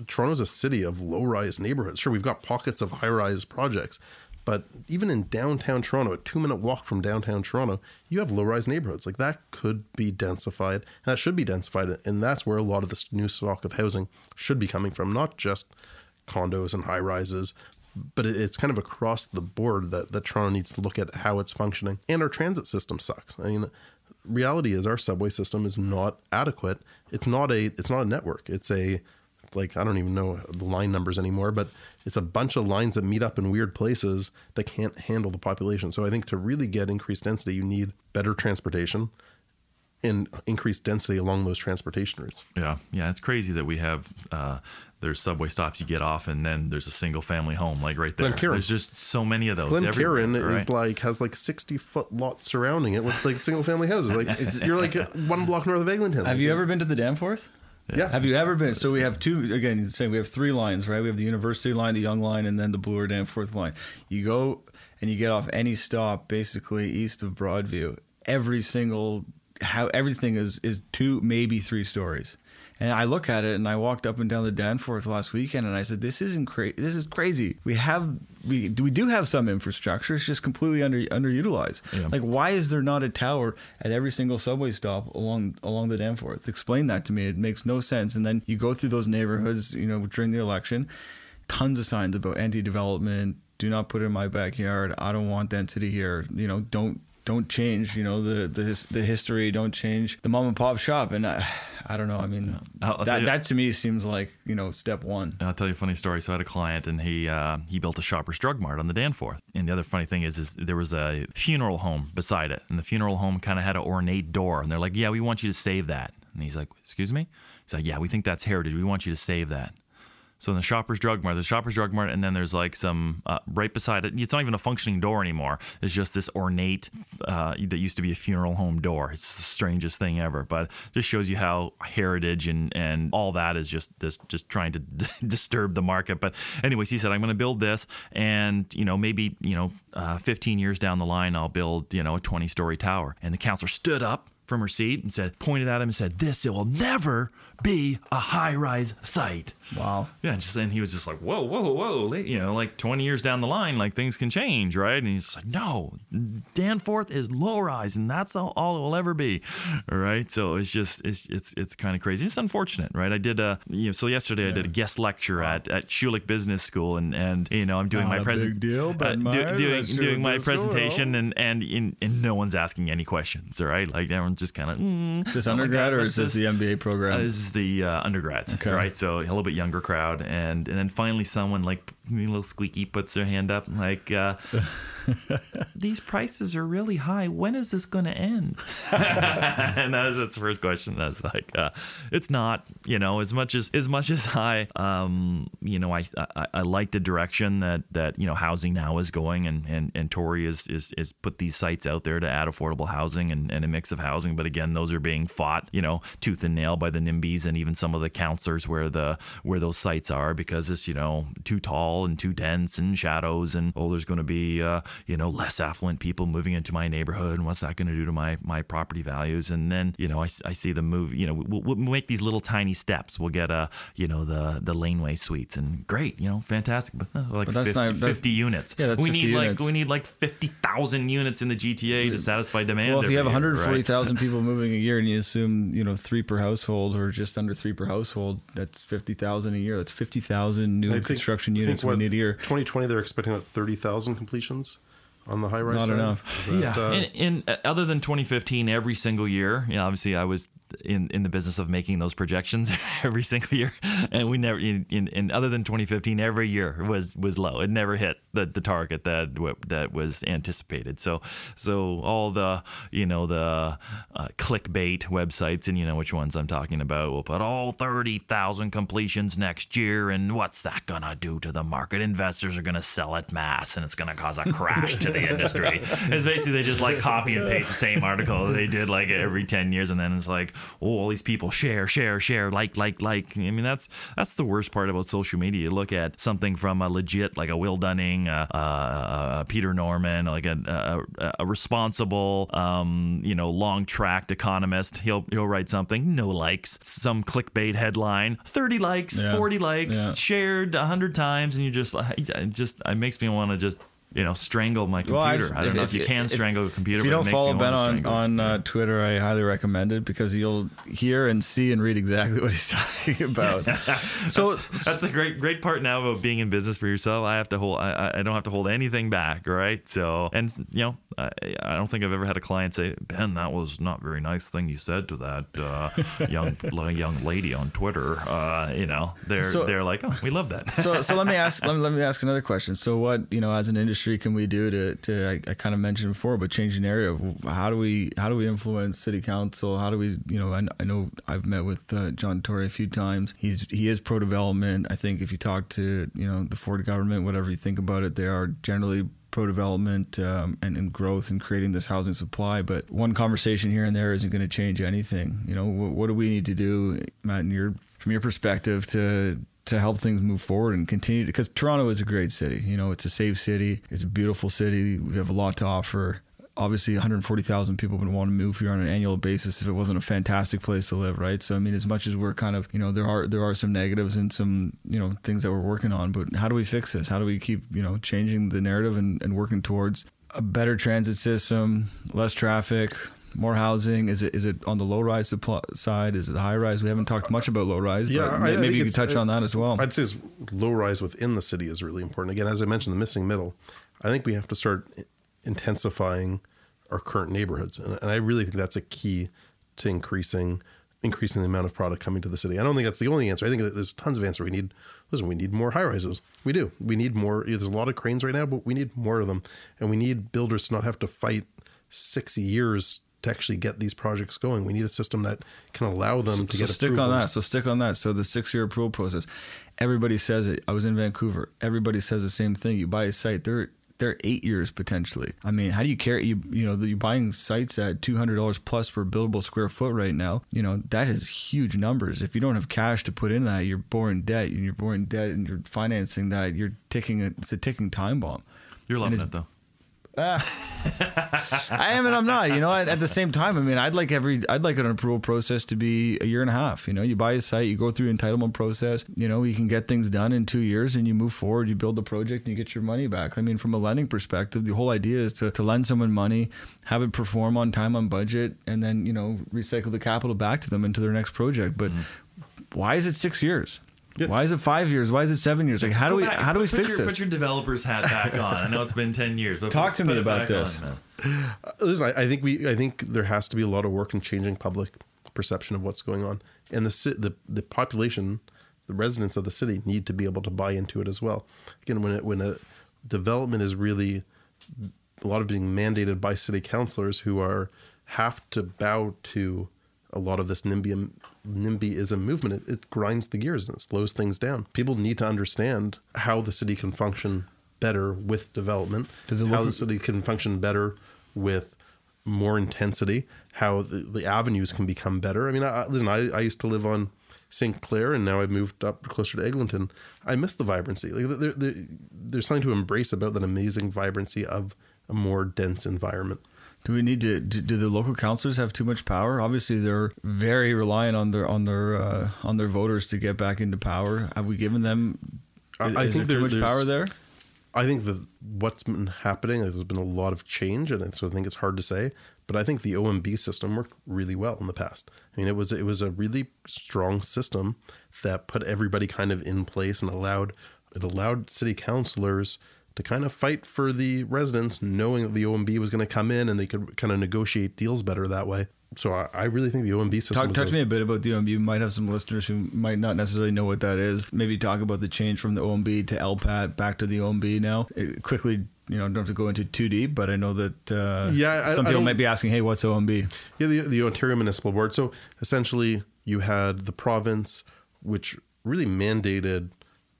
Toronto's a city of low-rise neighborhoods. Sure, we've got pockets of high-rise projects, but even in downtown Toronto, a two-minute walk from downtown Toronto, you have low-rise neighborhoods. Like that could be densified, and that should be densified, and that's where a lot of this new stock of housing should be coming from, not just condos and high-rises. But it's kind of across the board that, that Toronto needs to look at how it's functioning. And our transit system sucks. I mean, reality is our subway system is not adequate. It's not a it's not a network. It's a like I don't even know the line numbers anymore, but it's a bunch of lines that meet up in weird places that can't handle the population. So I think to really get increased density, you need better transportation and increased density along those transportation routes. Yeah, yeah, it's crazy that we have uh, there's subway stops you get off, and then there's a single family home like right there. Glencairn. There's just so many of those. Glen everywhere, Karen is like has like sixty foot lot surrounding it with like single family houses. Like it's, you're like one block north of Eglinton. Have Like, you ever been to the Danforth? Yeah. Have you ever been? So we have two. Again, you say we have three lines, right? We have the university line, the Yonge line, and then the Bloor fourth line. You go and you get off any stop, basically east of Broadview. Every single how everything is is two, maybe three stories. And I look at it, and I walked up and down the Danforth last weekend, and I said, "This isn't crazy. This is crazy. We have we we do have some infrastructure. It's just completely under underutilized. Yeah. Like, why is there not a tower at every single subway stop along along the Danforth? Explain that to me. It makes no sense. And then you go through those neighborhoods, you know, during the election, tons of signs about anti-development. Do not put it in my backyard. I don't want density here. You know, don't don't change. You know the the the history. Don't change the mom and pop shop. And I, I don't know. I mean, I'll- I'll that you- that to me seems like you know step one. I'll tell you a funny story. So I had a client, and he uh, he built a Shoppers Drug Mart on the Danforth. And the other funny thing is, is there was a funeral home beside it, and the funeral home kind of had an ornate door. And they're like, "Yeah, we want you to save that." And he's like, "Excuse me?" He's like, "Yeah, we think that's heritage. We want you to save that." So in the Shoppers Drug Mart, the Shoppers Drug Mart, and then there's like some uh, right beside it. It's not even a functioning door anymore. It's just this ornate uh, that used to be a funeral home door. It's the strangest thing ever, but just shows you how heritage and and all that is just this just trying to disturb the market. But anyways, he said, "I'm going to build this, and you know maybe you know uh, 15 years down the line, I'll build you know a 20 story tower." And the counselor stood up from her seat and said, pointed at him and said, "This it will never be a high rise site." Wow. Yeah, and just and he was just like, whoa, whoa, whoa, you know, like 20 years down the line, like things can change, right? And he's like, no, Danforth is low rise, and that's all, all it will ever be, all right? So it's just it's it's it's kind of crazy. It's unfortunate, right? I did a you know, so yesterday I did a guest lecture at at Schulich Business School, and and you know I'm doing Not my present big deal, but my- doing doing my School, presentation, and and in, and no one's asking any questions, all right? Like everyone's just kind of. Mm, Is this undergrad God, or is this the MBA program? uh, is the uh, undergrads, Okay. right? So a little bit younger crowd, and and then finally someone like little squeaky puts her hand up, like, uh, "These prices are really high. When is this going to end?" and that was that's the first question. That's like, uh, it's not, you know, as much as as much as I, um, you know, I, I I like the direction that that you know housing now is going, and and and Tory is is is put these sites out there to add affordable housing and, and a mix of housing, but again, those are being fought, you know, tooth and nail by the NIMBYs and even some of the counselors where the where those sites are because it's you know too tall and too dense and shadows and oh, there's going to be uh, you know less affluent people moving into my neighborhood and what's that going to do to my my property values? And then you know I, I see the move, you know, we'll, we'll make these little tiny steps. We'll get a you know the the laneway suites and great, you know, fantastic, but uh, like But that's 50, not- that's- 50 units. Yeah, that's we 50 need units. like we need like fifty thousand units in the GTA to satisfy demand. Well, if you have every year, right? 140,000 people moving a year and you assume, you know, three per household or just under three per household, that's 50,000 a year. That's 50,000 new I construction think units we what, need a year. 2020, they're expecting about 30,000 completions on the high rise. Not side. enough. Is yeah, uh, in, in uh, other than 2015, every single year, you know, obviously I was in in the business of making those projections every single year, and we never in, in, in other than 2015, every year was was low. It never hit the, the target that that was anticipated. So so all the you know the uh, clickbait websites, and you know which ones I'm talking about, will put all 30,000 completions next year, and what's that gonna do to the market? Investors are gonna sell at mass, and it's gonna cause a crash to the industry. It's basically they just like copy and paste the same article they did like every 10 years, and then it's like, oh, all these people share, share, share, like, like, like. I mean, that's that's the worst part about social media. You look at something from a legit, like a Will Dunning, uh, uh, Peter Norman, like a, a, a responsible, um, you know, long tracked economist. He'll he'll write something, no likes, some clickbait headline, 30 likes, Yeah. 40 likes, Yeah. shared 100 times, and you just like, it just, it makes me want to just. You know, strangle my computer. Well, I, just- don't know if, you can strangle a computer. If you but it don't makes follow Ben on, on uh, Twitter, I highly recommend it because you'll hear and see and read exactly what he's talking about. so, That's the great great part now about being in business for yourself. I have to hold. I, I don't have to hold anything back, right? So, and you know, I, I don't think I've ever had a client say, "Ben, that was not very nice thing you said to that uh, young young lady on Twitter." Uh, you know, they're So- they're like, "Oh, we love that." so, so let me ask let me, let me ask another question. So, what you know, as an industry industry can we do to, to I, I kind of mentioned before, but change the narrative. How do we how do we influence city council? How do we you know I, I know I've met with uh, John Tory a few times. He's he is pro development. I think if you talk to you know the Ford government, whatever you think about it, they are generally pro development um, and, and, growth and creating this housing supply. But one conversation here and there isn't going to change anything. You know, what, what do we need to do, Matt, in your, from your perspective to to help things move forward and continue because Toronto is a great city. You know, it's a safe city. It's a beautiful city. We have a lot to offer obviously 140,000 people would want to move here on an annual basis if it wasn't a fantastic place to live, right? So I mean, as much as we're kind of, you know, there are there are some negatives and some, you know, things that we're working on, but how do we fix this? How do we keep, you know, changing the narrative and, and working towards a better transit system, less traffic, more housing? Is it is it on the low rise side? Is it the high rise? We haven't talked much about low rise. Yeah, I, maybe I you could touch uh, on that as well. I'd say it's low rise within the city is really important. Again, as I mentioned, the missing middle. I think we have to start intensifying our current neighborhoods, and, and I really think that's a key to increasing increasing the amount of product coming to the city. I don't think that's the only answer. I think there's tons of answer. We need listen, we need more high rises. We do. We need more. There's a lot of cranes right now, but we need more of them, and we need builders to not have to fight six years to actually get these projects going. We need a system that can allow them so, to get. So stick on that. So stick on that. So the six-year approval process. Everybody says it. I was in Vancouver. Everybody says the same thing. You buy a site, they're they're eight years potentially. I mean, how do you care? you you know you're buying sites at two hundred dollars plus per buildable square foot right now? You know that is huge numbers. If you don't have cash to put in that, you're borrowing debt, and you're borrowing debt, and you're financing that. You're ticking a, it's a ticking time bomb. You're loving it though. Uh, I am and I'm not. You know, at the same time, I mean, I'd like every, I'd like an approval process to be a year and a half. You know, you buy a site, you go through the entitlement process. You know, you can get things done in two years, and you move forward. You build the project, and you get your money back. I mean, from a lending perspective, the whole idea is to, to lend someone money, have it perform on time, on budget, and then you know recycle the capital back to them into their next project. But mm-hmm. why is it six years? Yeah. Why is it five years? Why is it seven years? Like, how Go do we back. how do we put fix your, this? Put your developer's hat back on. I know it's been ten years, but talk to me about this. Uh, listen, I, I, think we I think there has to be a lot of work in changing public perception of what's going on, and the the the population, the residents of the city need to be able to buy into it as well. Again, when it, when a development is really a lot of being mandated by city councilors who are have to bow to a lot of this NIMBY NIMBYism movement, it, it grinds the gears and it slows things down. People need to understand how the city can function better with development, how the city can function better with more intensity, how the, the avenues can become better. I mean, I, listen, I, I used to live on St. Clair, and now I've moved up closer to Eglinton. I miss the vibrancy. Like there, there, there's something to embrace about that amazing vibrancy of a more dense environment. Do we need to? Do, do, the local councilors have too much power? Obviously, they're very reliant on their on their uh, on their voters to get back into power. Have we given them? I, I think there, too much power there. I think that what's been happening there's been a lot of change, and so I think it's hard to say. But I think the OMB system worked really well in the past. I mean, it was it was a really strong system that put everybody kind of in place and allowed it allowed city councilors to kind of fight for the residents, knowing that the OMB was going to come in and they could kind of negotiate deals better that way. So I, I really think the OMB system. Talk, talk to me a bit about the OMB. You might have some listeners who might not necessarily know what that is. Maybe talk about the change from the OMB to LPAT back to the OMB now. It, quickly, you know, don't have to go into too deep, but I know that uh, yeah, some I, people I might be asking, "Hey, what's OMB?" Yeah, the, the Ontario Municipal Board. So essentially, you had the province, which really mandated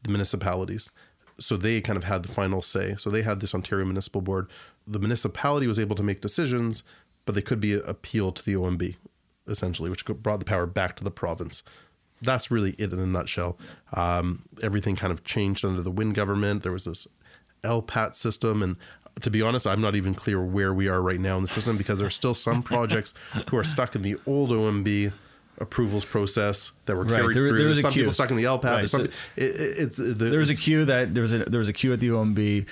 the municipalities so they kind of had the final say. So they had this Ontario Municipal Board. The municipality was able to make decisions, but they could be appealed to the OMB, essentially, which brought the power back to the province. That's really it in a nutshell. Um, everything kind of changed under the Wynne government. There was this LPAT system, and to be honest, I'm not even clear where we are right now in the system because there are still some projects who are stuck in the old OMB approvals process that were right. carried there, through. There was some people stuck in the LPAT. Right. Some, it, it, it, there was a queue that there was a there was a queue at the OMB.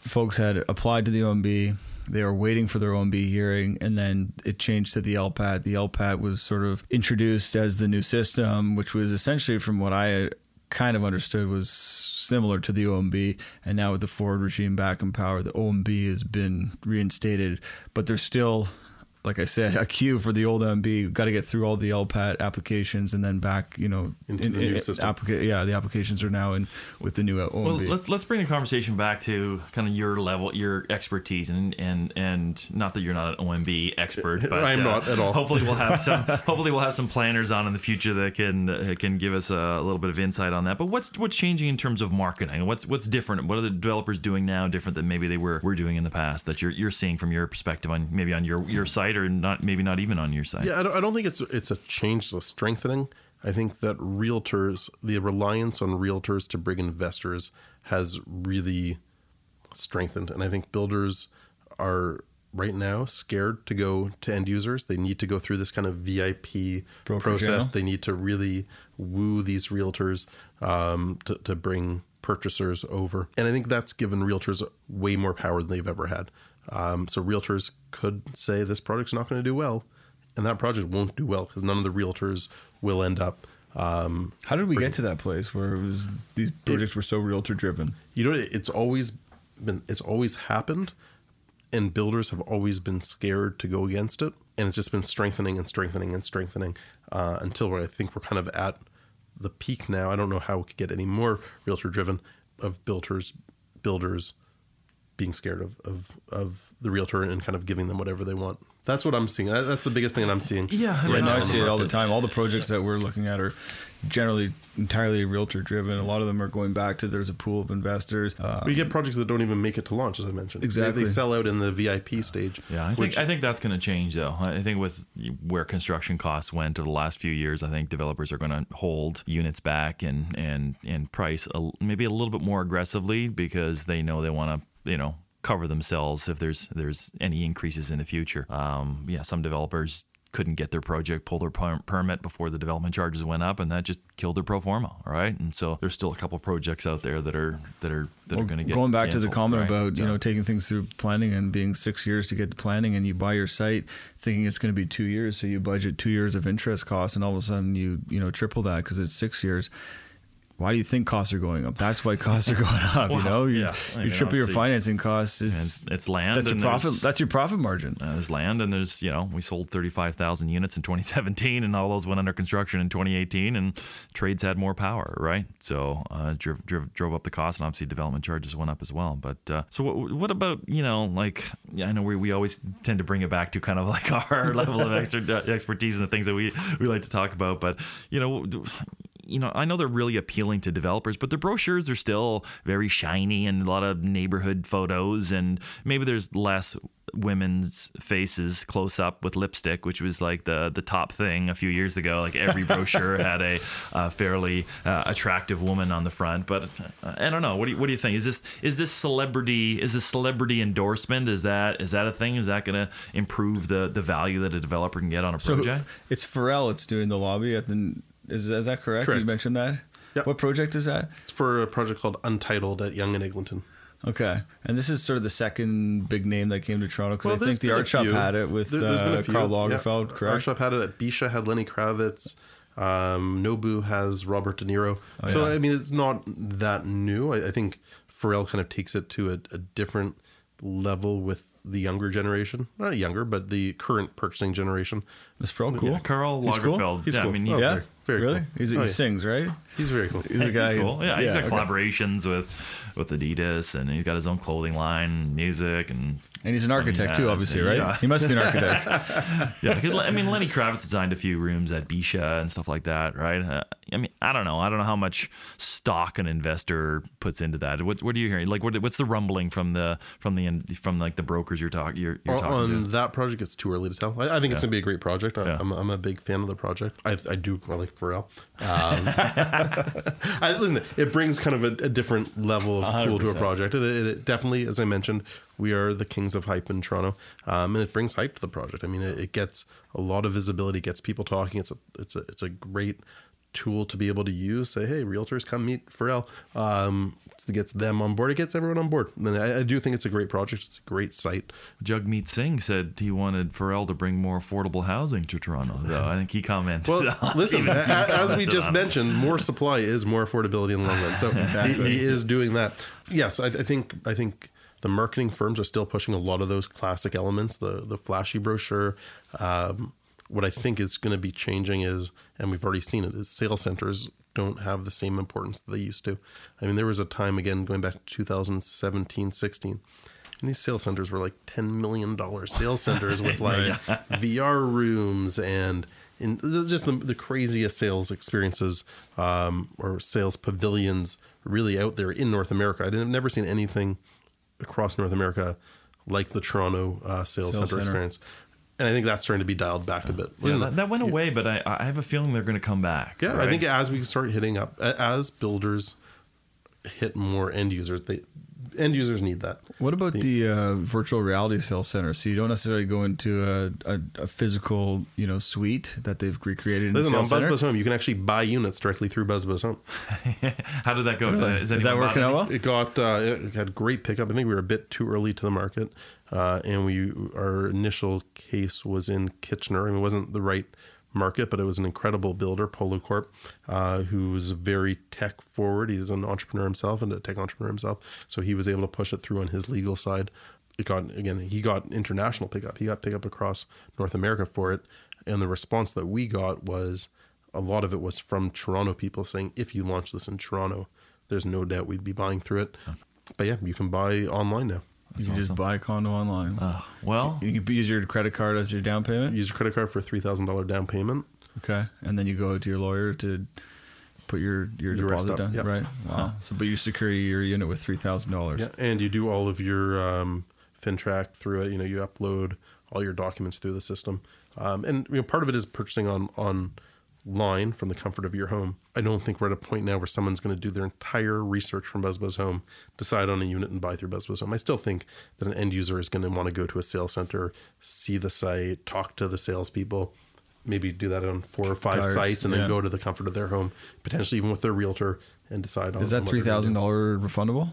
Folks had applied to the OMB. They were waiting for their OMB hearing, and then it changed to the LPAT. The LPAT was sort of introduced as the new system, which was essentially, from what I kind of understood, was similar to the OMB. And now with the Ford regime back in power, the OMB has been reinstated, but there's still like I said, a queue for the old MB. Got to get through all the LPAT applications and then back, you know, Into the new system. applica- yeah, the applications are now in with the new OMB. Well, let's let's bring the conversation back to kind of your level, your expertise, and and and not that you're not an OMB expert, but I'm uh, not at all. Hopefully, we'll have some. hopefully, we'll have some planners on in the future that can uh, can give us a little bit of insight on that. But what's what's changing in terms of marketing? What's what's different? What are the developers doing now different than maybe they were were doing in the past that you're you're seeing from your perspective on maybe on your your site or not maybe not even on your side. Yeah, I don't, I don't think it's it's a change, it's strengthening. I think that realtors, the reliance on realtors to bring investors has really strengthened. And I think builders are right now scared to go to end users. They need to go through this kind of VIP Broker process. channel. They need to really woo these realtors um, to, to bring purchasers over. And I think that's given realtors way more power than they've ever had. Um, so realtors could say this project's not going to do well, and that project won't do well because none of the realtors will end up. Um, How did we get to that place where it was these projects were so realtor driven? you know, it's always been, it's always happened, and builders have always been scared to go against it, and it's just been strengthening and strengthening and strengthening uh, until I think we're kind of at the peak now. I don't know how it could get any more realtor driven of builders, builders being scared of, of, of the realtor and kind of giving them whatever they want. That's what I'm seeing. That's the biggest thing that I'm seeing. Yeah, I Right mean, now, I see it all the time. All the projects that we're looking at are generally entirely realtor driven. A lot of them are going back to there's a pool of investors. Uh, We get projects that don't even make it to launch, as I mentioned. They- Exactly. They, sell out in the VIP stage. Yeah, I think which- I think that's going to change though. I think with where construction costs went over the last few years, I think developers are going to hold units back and and and price a, maybe a little bit more aggressively because they know they want to you know cover themselves if there's there's any increases in the future. Um, yeah, some developers couldn't get their project pull their per- permit before the development charges went up and that just killed their pro forma all right and so there's still a couple projects out there that are that are that are going to get going back to the comment right? about you know taking things through planning and being six years to get to planning and you buy your site thinking it's going to be two years so you budget two years of interest costs and all of a sudden you you know triple that because it's six years why do you think costs are going up? That's why costs are going up you know? You, yeah. You triple your financing costs is it's, it's land that's your profit that's your profit margin. Uh, there's land and there's you know we sold 35,000 units in 2017 and all those went under construction in 2018 and trades had more power right? So uh, drove, drove, drove up the cost and obviously development charges went up as well. But uh, so what, what about you know like I know we, we always tend to bring it back to kind of like our level of extra, uh, expertise and the things that we, we like to talk about but you know you know, I know they're really appealing to developers, but the brochures are still very shiny and a lot of neighborhood photos, and maybe there's less women's faces close up with lipstick, which was like the the top thing a few years ago. Like every brochure had a uh, fairly uh, attractive woman on the front, but uh, I don't know. What do you what do you think? Is this is this celebrity is this celebrity endorsement? Is that is that a thing? Is that going to improve the the value that a developer can get on a so project? it's Pharrell it's doing the lobby at the is, is that correct? Correct. you mentioned that Yeah. what project is that It's for a project called Untitled at Yonge and Eglinton. Okay, and this is sort of the second big name that came to Toronto because Well, I think the Art Shoppe had it with There- uh, Yeah. Lagerfeld, Art? Shoppe had it at Bisha, had Lenny Kravitz. Um, Nobu has Robert De Niro. so, Oh, yeah. I mean, it's not that new. I, I think Pharrell kind of takes it to a, a different level with the younger generation. Not younger, but the current purchasing generation. Is Pharrell cool? Yeah, Carl He's cool? Lagerfeld. He's yeah, cool. I mean, he's Oh, Yeah, very, very really? cool. He's, he Oh, yeah. sings, right? He's very cool. He's a guy. He's cool. Yeah, he's got okay. collaborations with with Adidas, and he's got his own clothing line, music, and And he's an architect yeah, too, obviously, right? yeah. He must be an architect. yeah. Because I mean, Lenny Kravitz designed a few rooms at Bisha and stuff like that, right? Uh, I mean, I don't know. I don't know how much stock an investor puts into that. What What are you hearing? Like, what, what's the rumbling from the from the from like the brokers you're talking you're, you're On- talking on to? that project, it's too early to tell. I, I think it's going to be a great project. I, Yeah. I'm, I'm a big fan of the project. I, I do. I like Pharrell. Um, I, listen, it brings kind of a, a different level of cool to a project. It, it, it definitely, as I mentioned, we are the kings of hype in Toronto, um, and it brings hype to the project. I mean, it, it gets a lot of visibility, gets people talking. It's a it's a it's a great tool to be able to use. Say, hey, realtors, come meet Pharrell. Um, it gets them on board. It gets everyone on board. And I, I do think it's a great project. It's a great site. Jagmeet Singh said he wanted Pharrell to bring more affordable housing to Toronto. Though I think he commented. Well, listen, even- a- as we just on mentioned, more supply is more affordability in the long run. So he, he is doing that. Yes, I, I think I think the marketing firms are still pushing a lot of those classic elements, the the flashy brochure. Um, what I think is going to be changing is, and we've already seen it, is sales centers don't have the same importance that they used to. I mean, there was a time again going back to 2017, 16. And these sales centers were like ten million dollar sales centers with like VR rooms and in just the, the craziest sales experiences um, or sales pavilions really out there in North America. I've never seen anything across North America like the Toronto uh, sales, Sales center, center. experience. And I think that's starting to be dialed back a bit. Yeah, that, that went away, but I, I have a feeling they're going to come back. Yeah, I think as we start hitting up, as builders hit more end users, they end users need that. What about the uh, virtual reality sales center? So you don't necessarily go into a, a, a physical, you know, suite that they've recreated in the Listen, on sales center. BuzzBuzz Home, you can actually buy units directly through BuzzBuzz Home. How did that go? Really? Is, Is that working out well? It got uh, it had great pickup. I think we were a bit too early to the market, uh, and we our initial case was in Kitchener. I mean, it wasn't the right market, but it was an incredible builder, Polocorp, uh, who was very tech forward. He's an entrepreneur himself and a tech entrepreneur himself, so he was able to push it through on his legal side. It got again, he got international pickup. He got pickup across North America for it, and the response that we got was a lot of it was from Toronto people saying, if you launch this in Toronto, there's no doubt we'd be buying through it. But yeah, you can buy online now. You can just buy a condo online. Well, you can use your credit card as your down payment. Use your credit card for a three thousand dollar down payment. Okay, and then you go to your lawyer to put your your You deposit down. yep. Right. Wow. So, but you secure your unit with three thousand dollars. Yeah, and you do all of your um, FINTRAC through it. You know, you upload all your documents through the system, um, and you know, part of it is purchasing on on online from the comfort of your home. I don't think we're at a point now where someone's going to do their entire research from BuzzBuzz Home, decide on a unit, and buy through BuzzBuzz Home. I still think that an end user is going to want to go to a sales center, see the site, talk to the salespeople. Maybe do that on four or five Tires, sites, and then go to the comfort of their home, potentially even with their realtor, and decide on. Is on that three they're gonna do. thousand dollar refundable?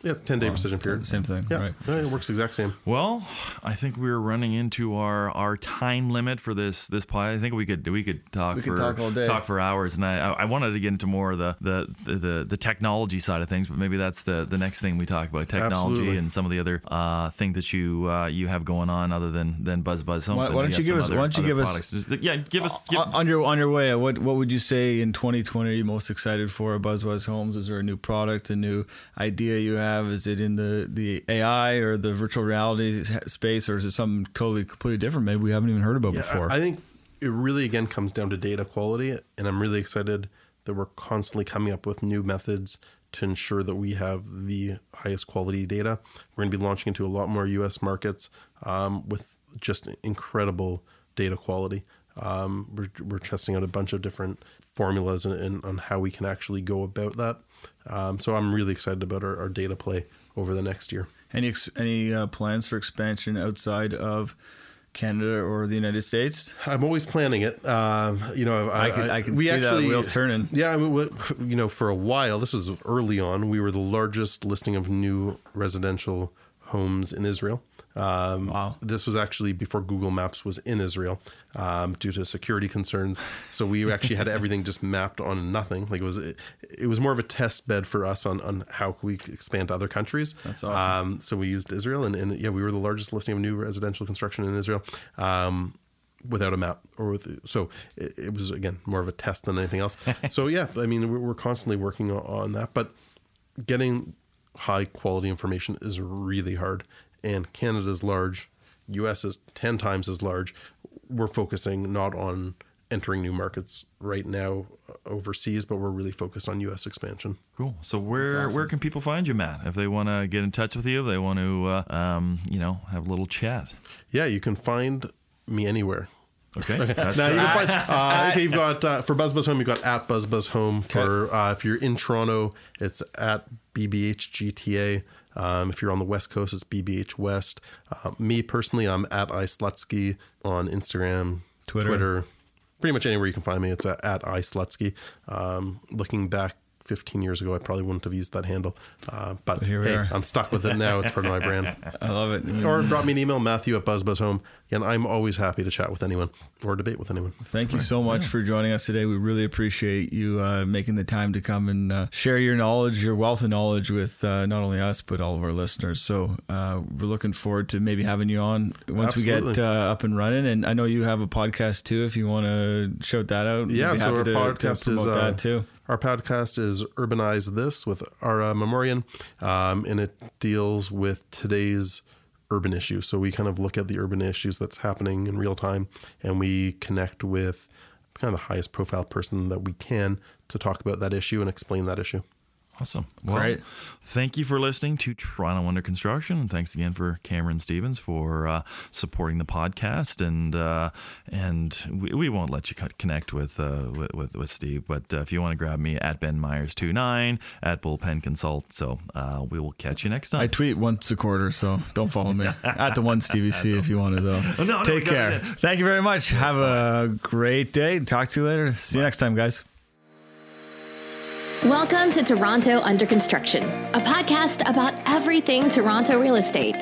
Yep. Yeah, it's ten day rescission period. Same thing. Yeah, Right. Yeah, it works exact same. well, I think we're running into our, our time limit for this this pod. I think we could we could talk We for could talk all day. talk for hours, and I I wanted to get into more of the the, the, the, the technology side of things, but maybe that's the, the next thing we talk about technology Absolutely. and some of the other uh, thing that you uh, you have going on other than than Buzz Buzz Homes. Why- why don't have you give us- other- why don't you other give us- products. Just- yeah give us give, on on your on your way, what what would you say in 2020 are you most excited for Buzz Buzz Homes? Is there a new product, a new idea you have? Is it in the the AI or the virtual reality space, or is it something totally completely different? Maybe we haven't even heard about Yeah, before. I, I think it really again comes down to data quality, and I'm really excited that we're constantly coming up with new methods to ensure that we have the highest quality data. We're going to be launching into a lot more U.S. markets um, with just incredible data quality. Um, we're, we're testing out a bunch of different formulas and, and on how we can actually go about that. Um, so I'm really excited about our, our data play over the next year. any any uh, plans for expansion outside of Canada or the United States? I'm always planning it. Um, you know, I can- I can see that wheels turning. Yeah, I mean, we- you know, for a while, this was early on. We were the largest listing of new residential homes in Israel. Um, Wow. This was actually before Google Maps was in Israel um, due to security concerns. So we actually had everything just mapped on nothing. Like it was, it, it was more of a test bed for us on, on how we could expand to other countries. That's awesome. Um, so we used Israel, and, and yeah, we were the largest listing of new residential construction in Israel. Um, without a map or with so it, it was again more of a test than anything else so yeah i mean we're, we're constantly working on that but getting high quality information is really hard and canada's large us is 10 times as large we're focusing not on entering new markets right now uh, overseas but we're really focused on us expansion Cool. So where where can people find you, Matt? If they want to get in touch with you, if they want to, uh, um, you know, have a little chat. yeah you can find me anywhere Okay. That's, now you uh, can find uh, okay, you've got uh, for BuzzBuzz Home, you've got at BuzzBuzz Home. For uh, if you're in Toronto, it's at BBHGTA. Um, if you're on the West Coast, it's BBH West. Uh, me personally, I'm at iSlutsky on Instagram, Twitter. Twitter, pretty much anywhere you can find me. It's at, at iSlutsky. Um, looking back 15 years ago, I probably wouldn't have used that handle. Uh, but here we hey, are. I'm stuck with it now. It's part of my brand. I love it. Or drop me an email, Matthew at BuzzBuzzHome. And I'm always happy to chat with anyone or debate with anyone. Thank you so much for joining us today. We really appreciate you uh, making the time to come and uh, share your knowledge, your wealth of knowledge with uh, not only us, but all of our listeners. So uh, we're looking forward to maybe having you on once we get uh, up and running. And I know you have a podcast too, if you want to shout that out. Yeah, We'd so happy our to- to podcast is uh, that too. Our podcast is Urbanize This with Ara Mamourian, um, and it deals with today's urban issues. So we kind of look at the urban issues that's happening in real time, and we connect with kind of the highest profile person that we can to talk about that issue and explain that issue. Awesome. Well, Great. thank you for listening to Toronto Under Construction, and thanks again for Cameron Stevens for uh, supporting the podcast. And uh, and we, we won't let you connect with, uh, with with with Steve, but uh, if you want to grab me at Ben Myers 29 at Bullpen Consult, so uh, we will catch you next time. I tweet once a quarter, so don't follow me at the one Stevie C if you want to though. Oh, no, no, Take care. Thank you very much. Have a great day. Talk to you later. See you next time, guys. Welcome to Toronto Under Construction, a podcast about everything Toronto real estate.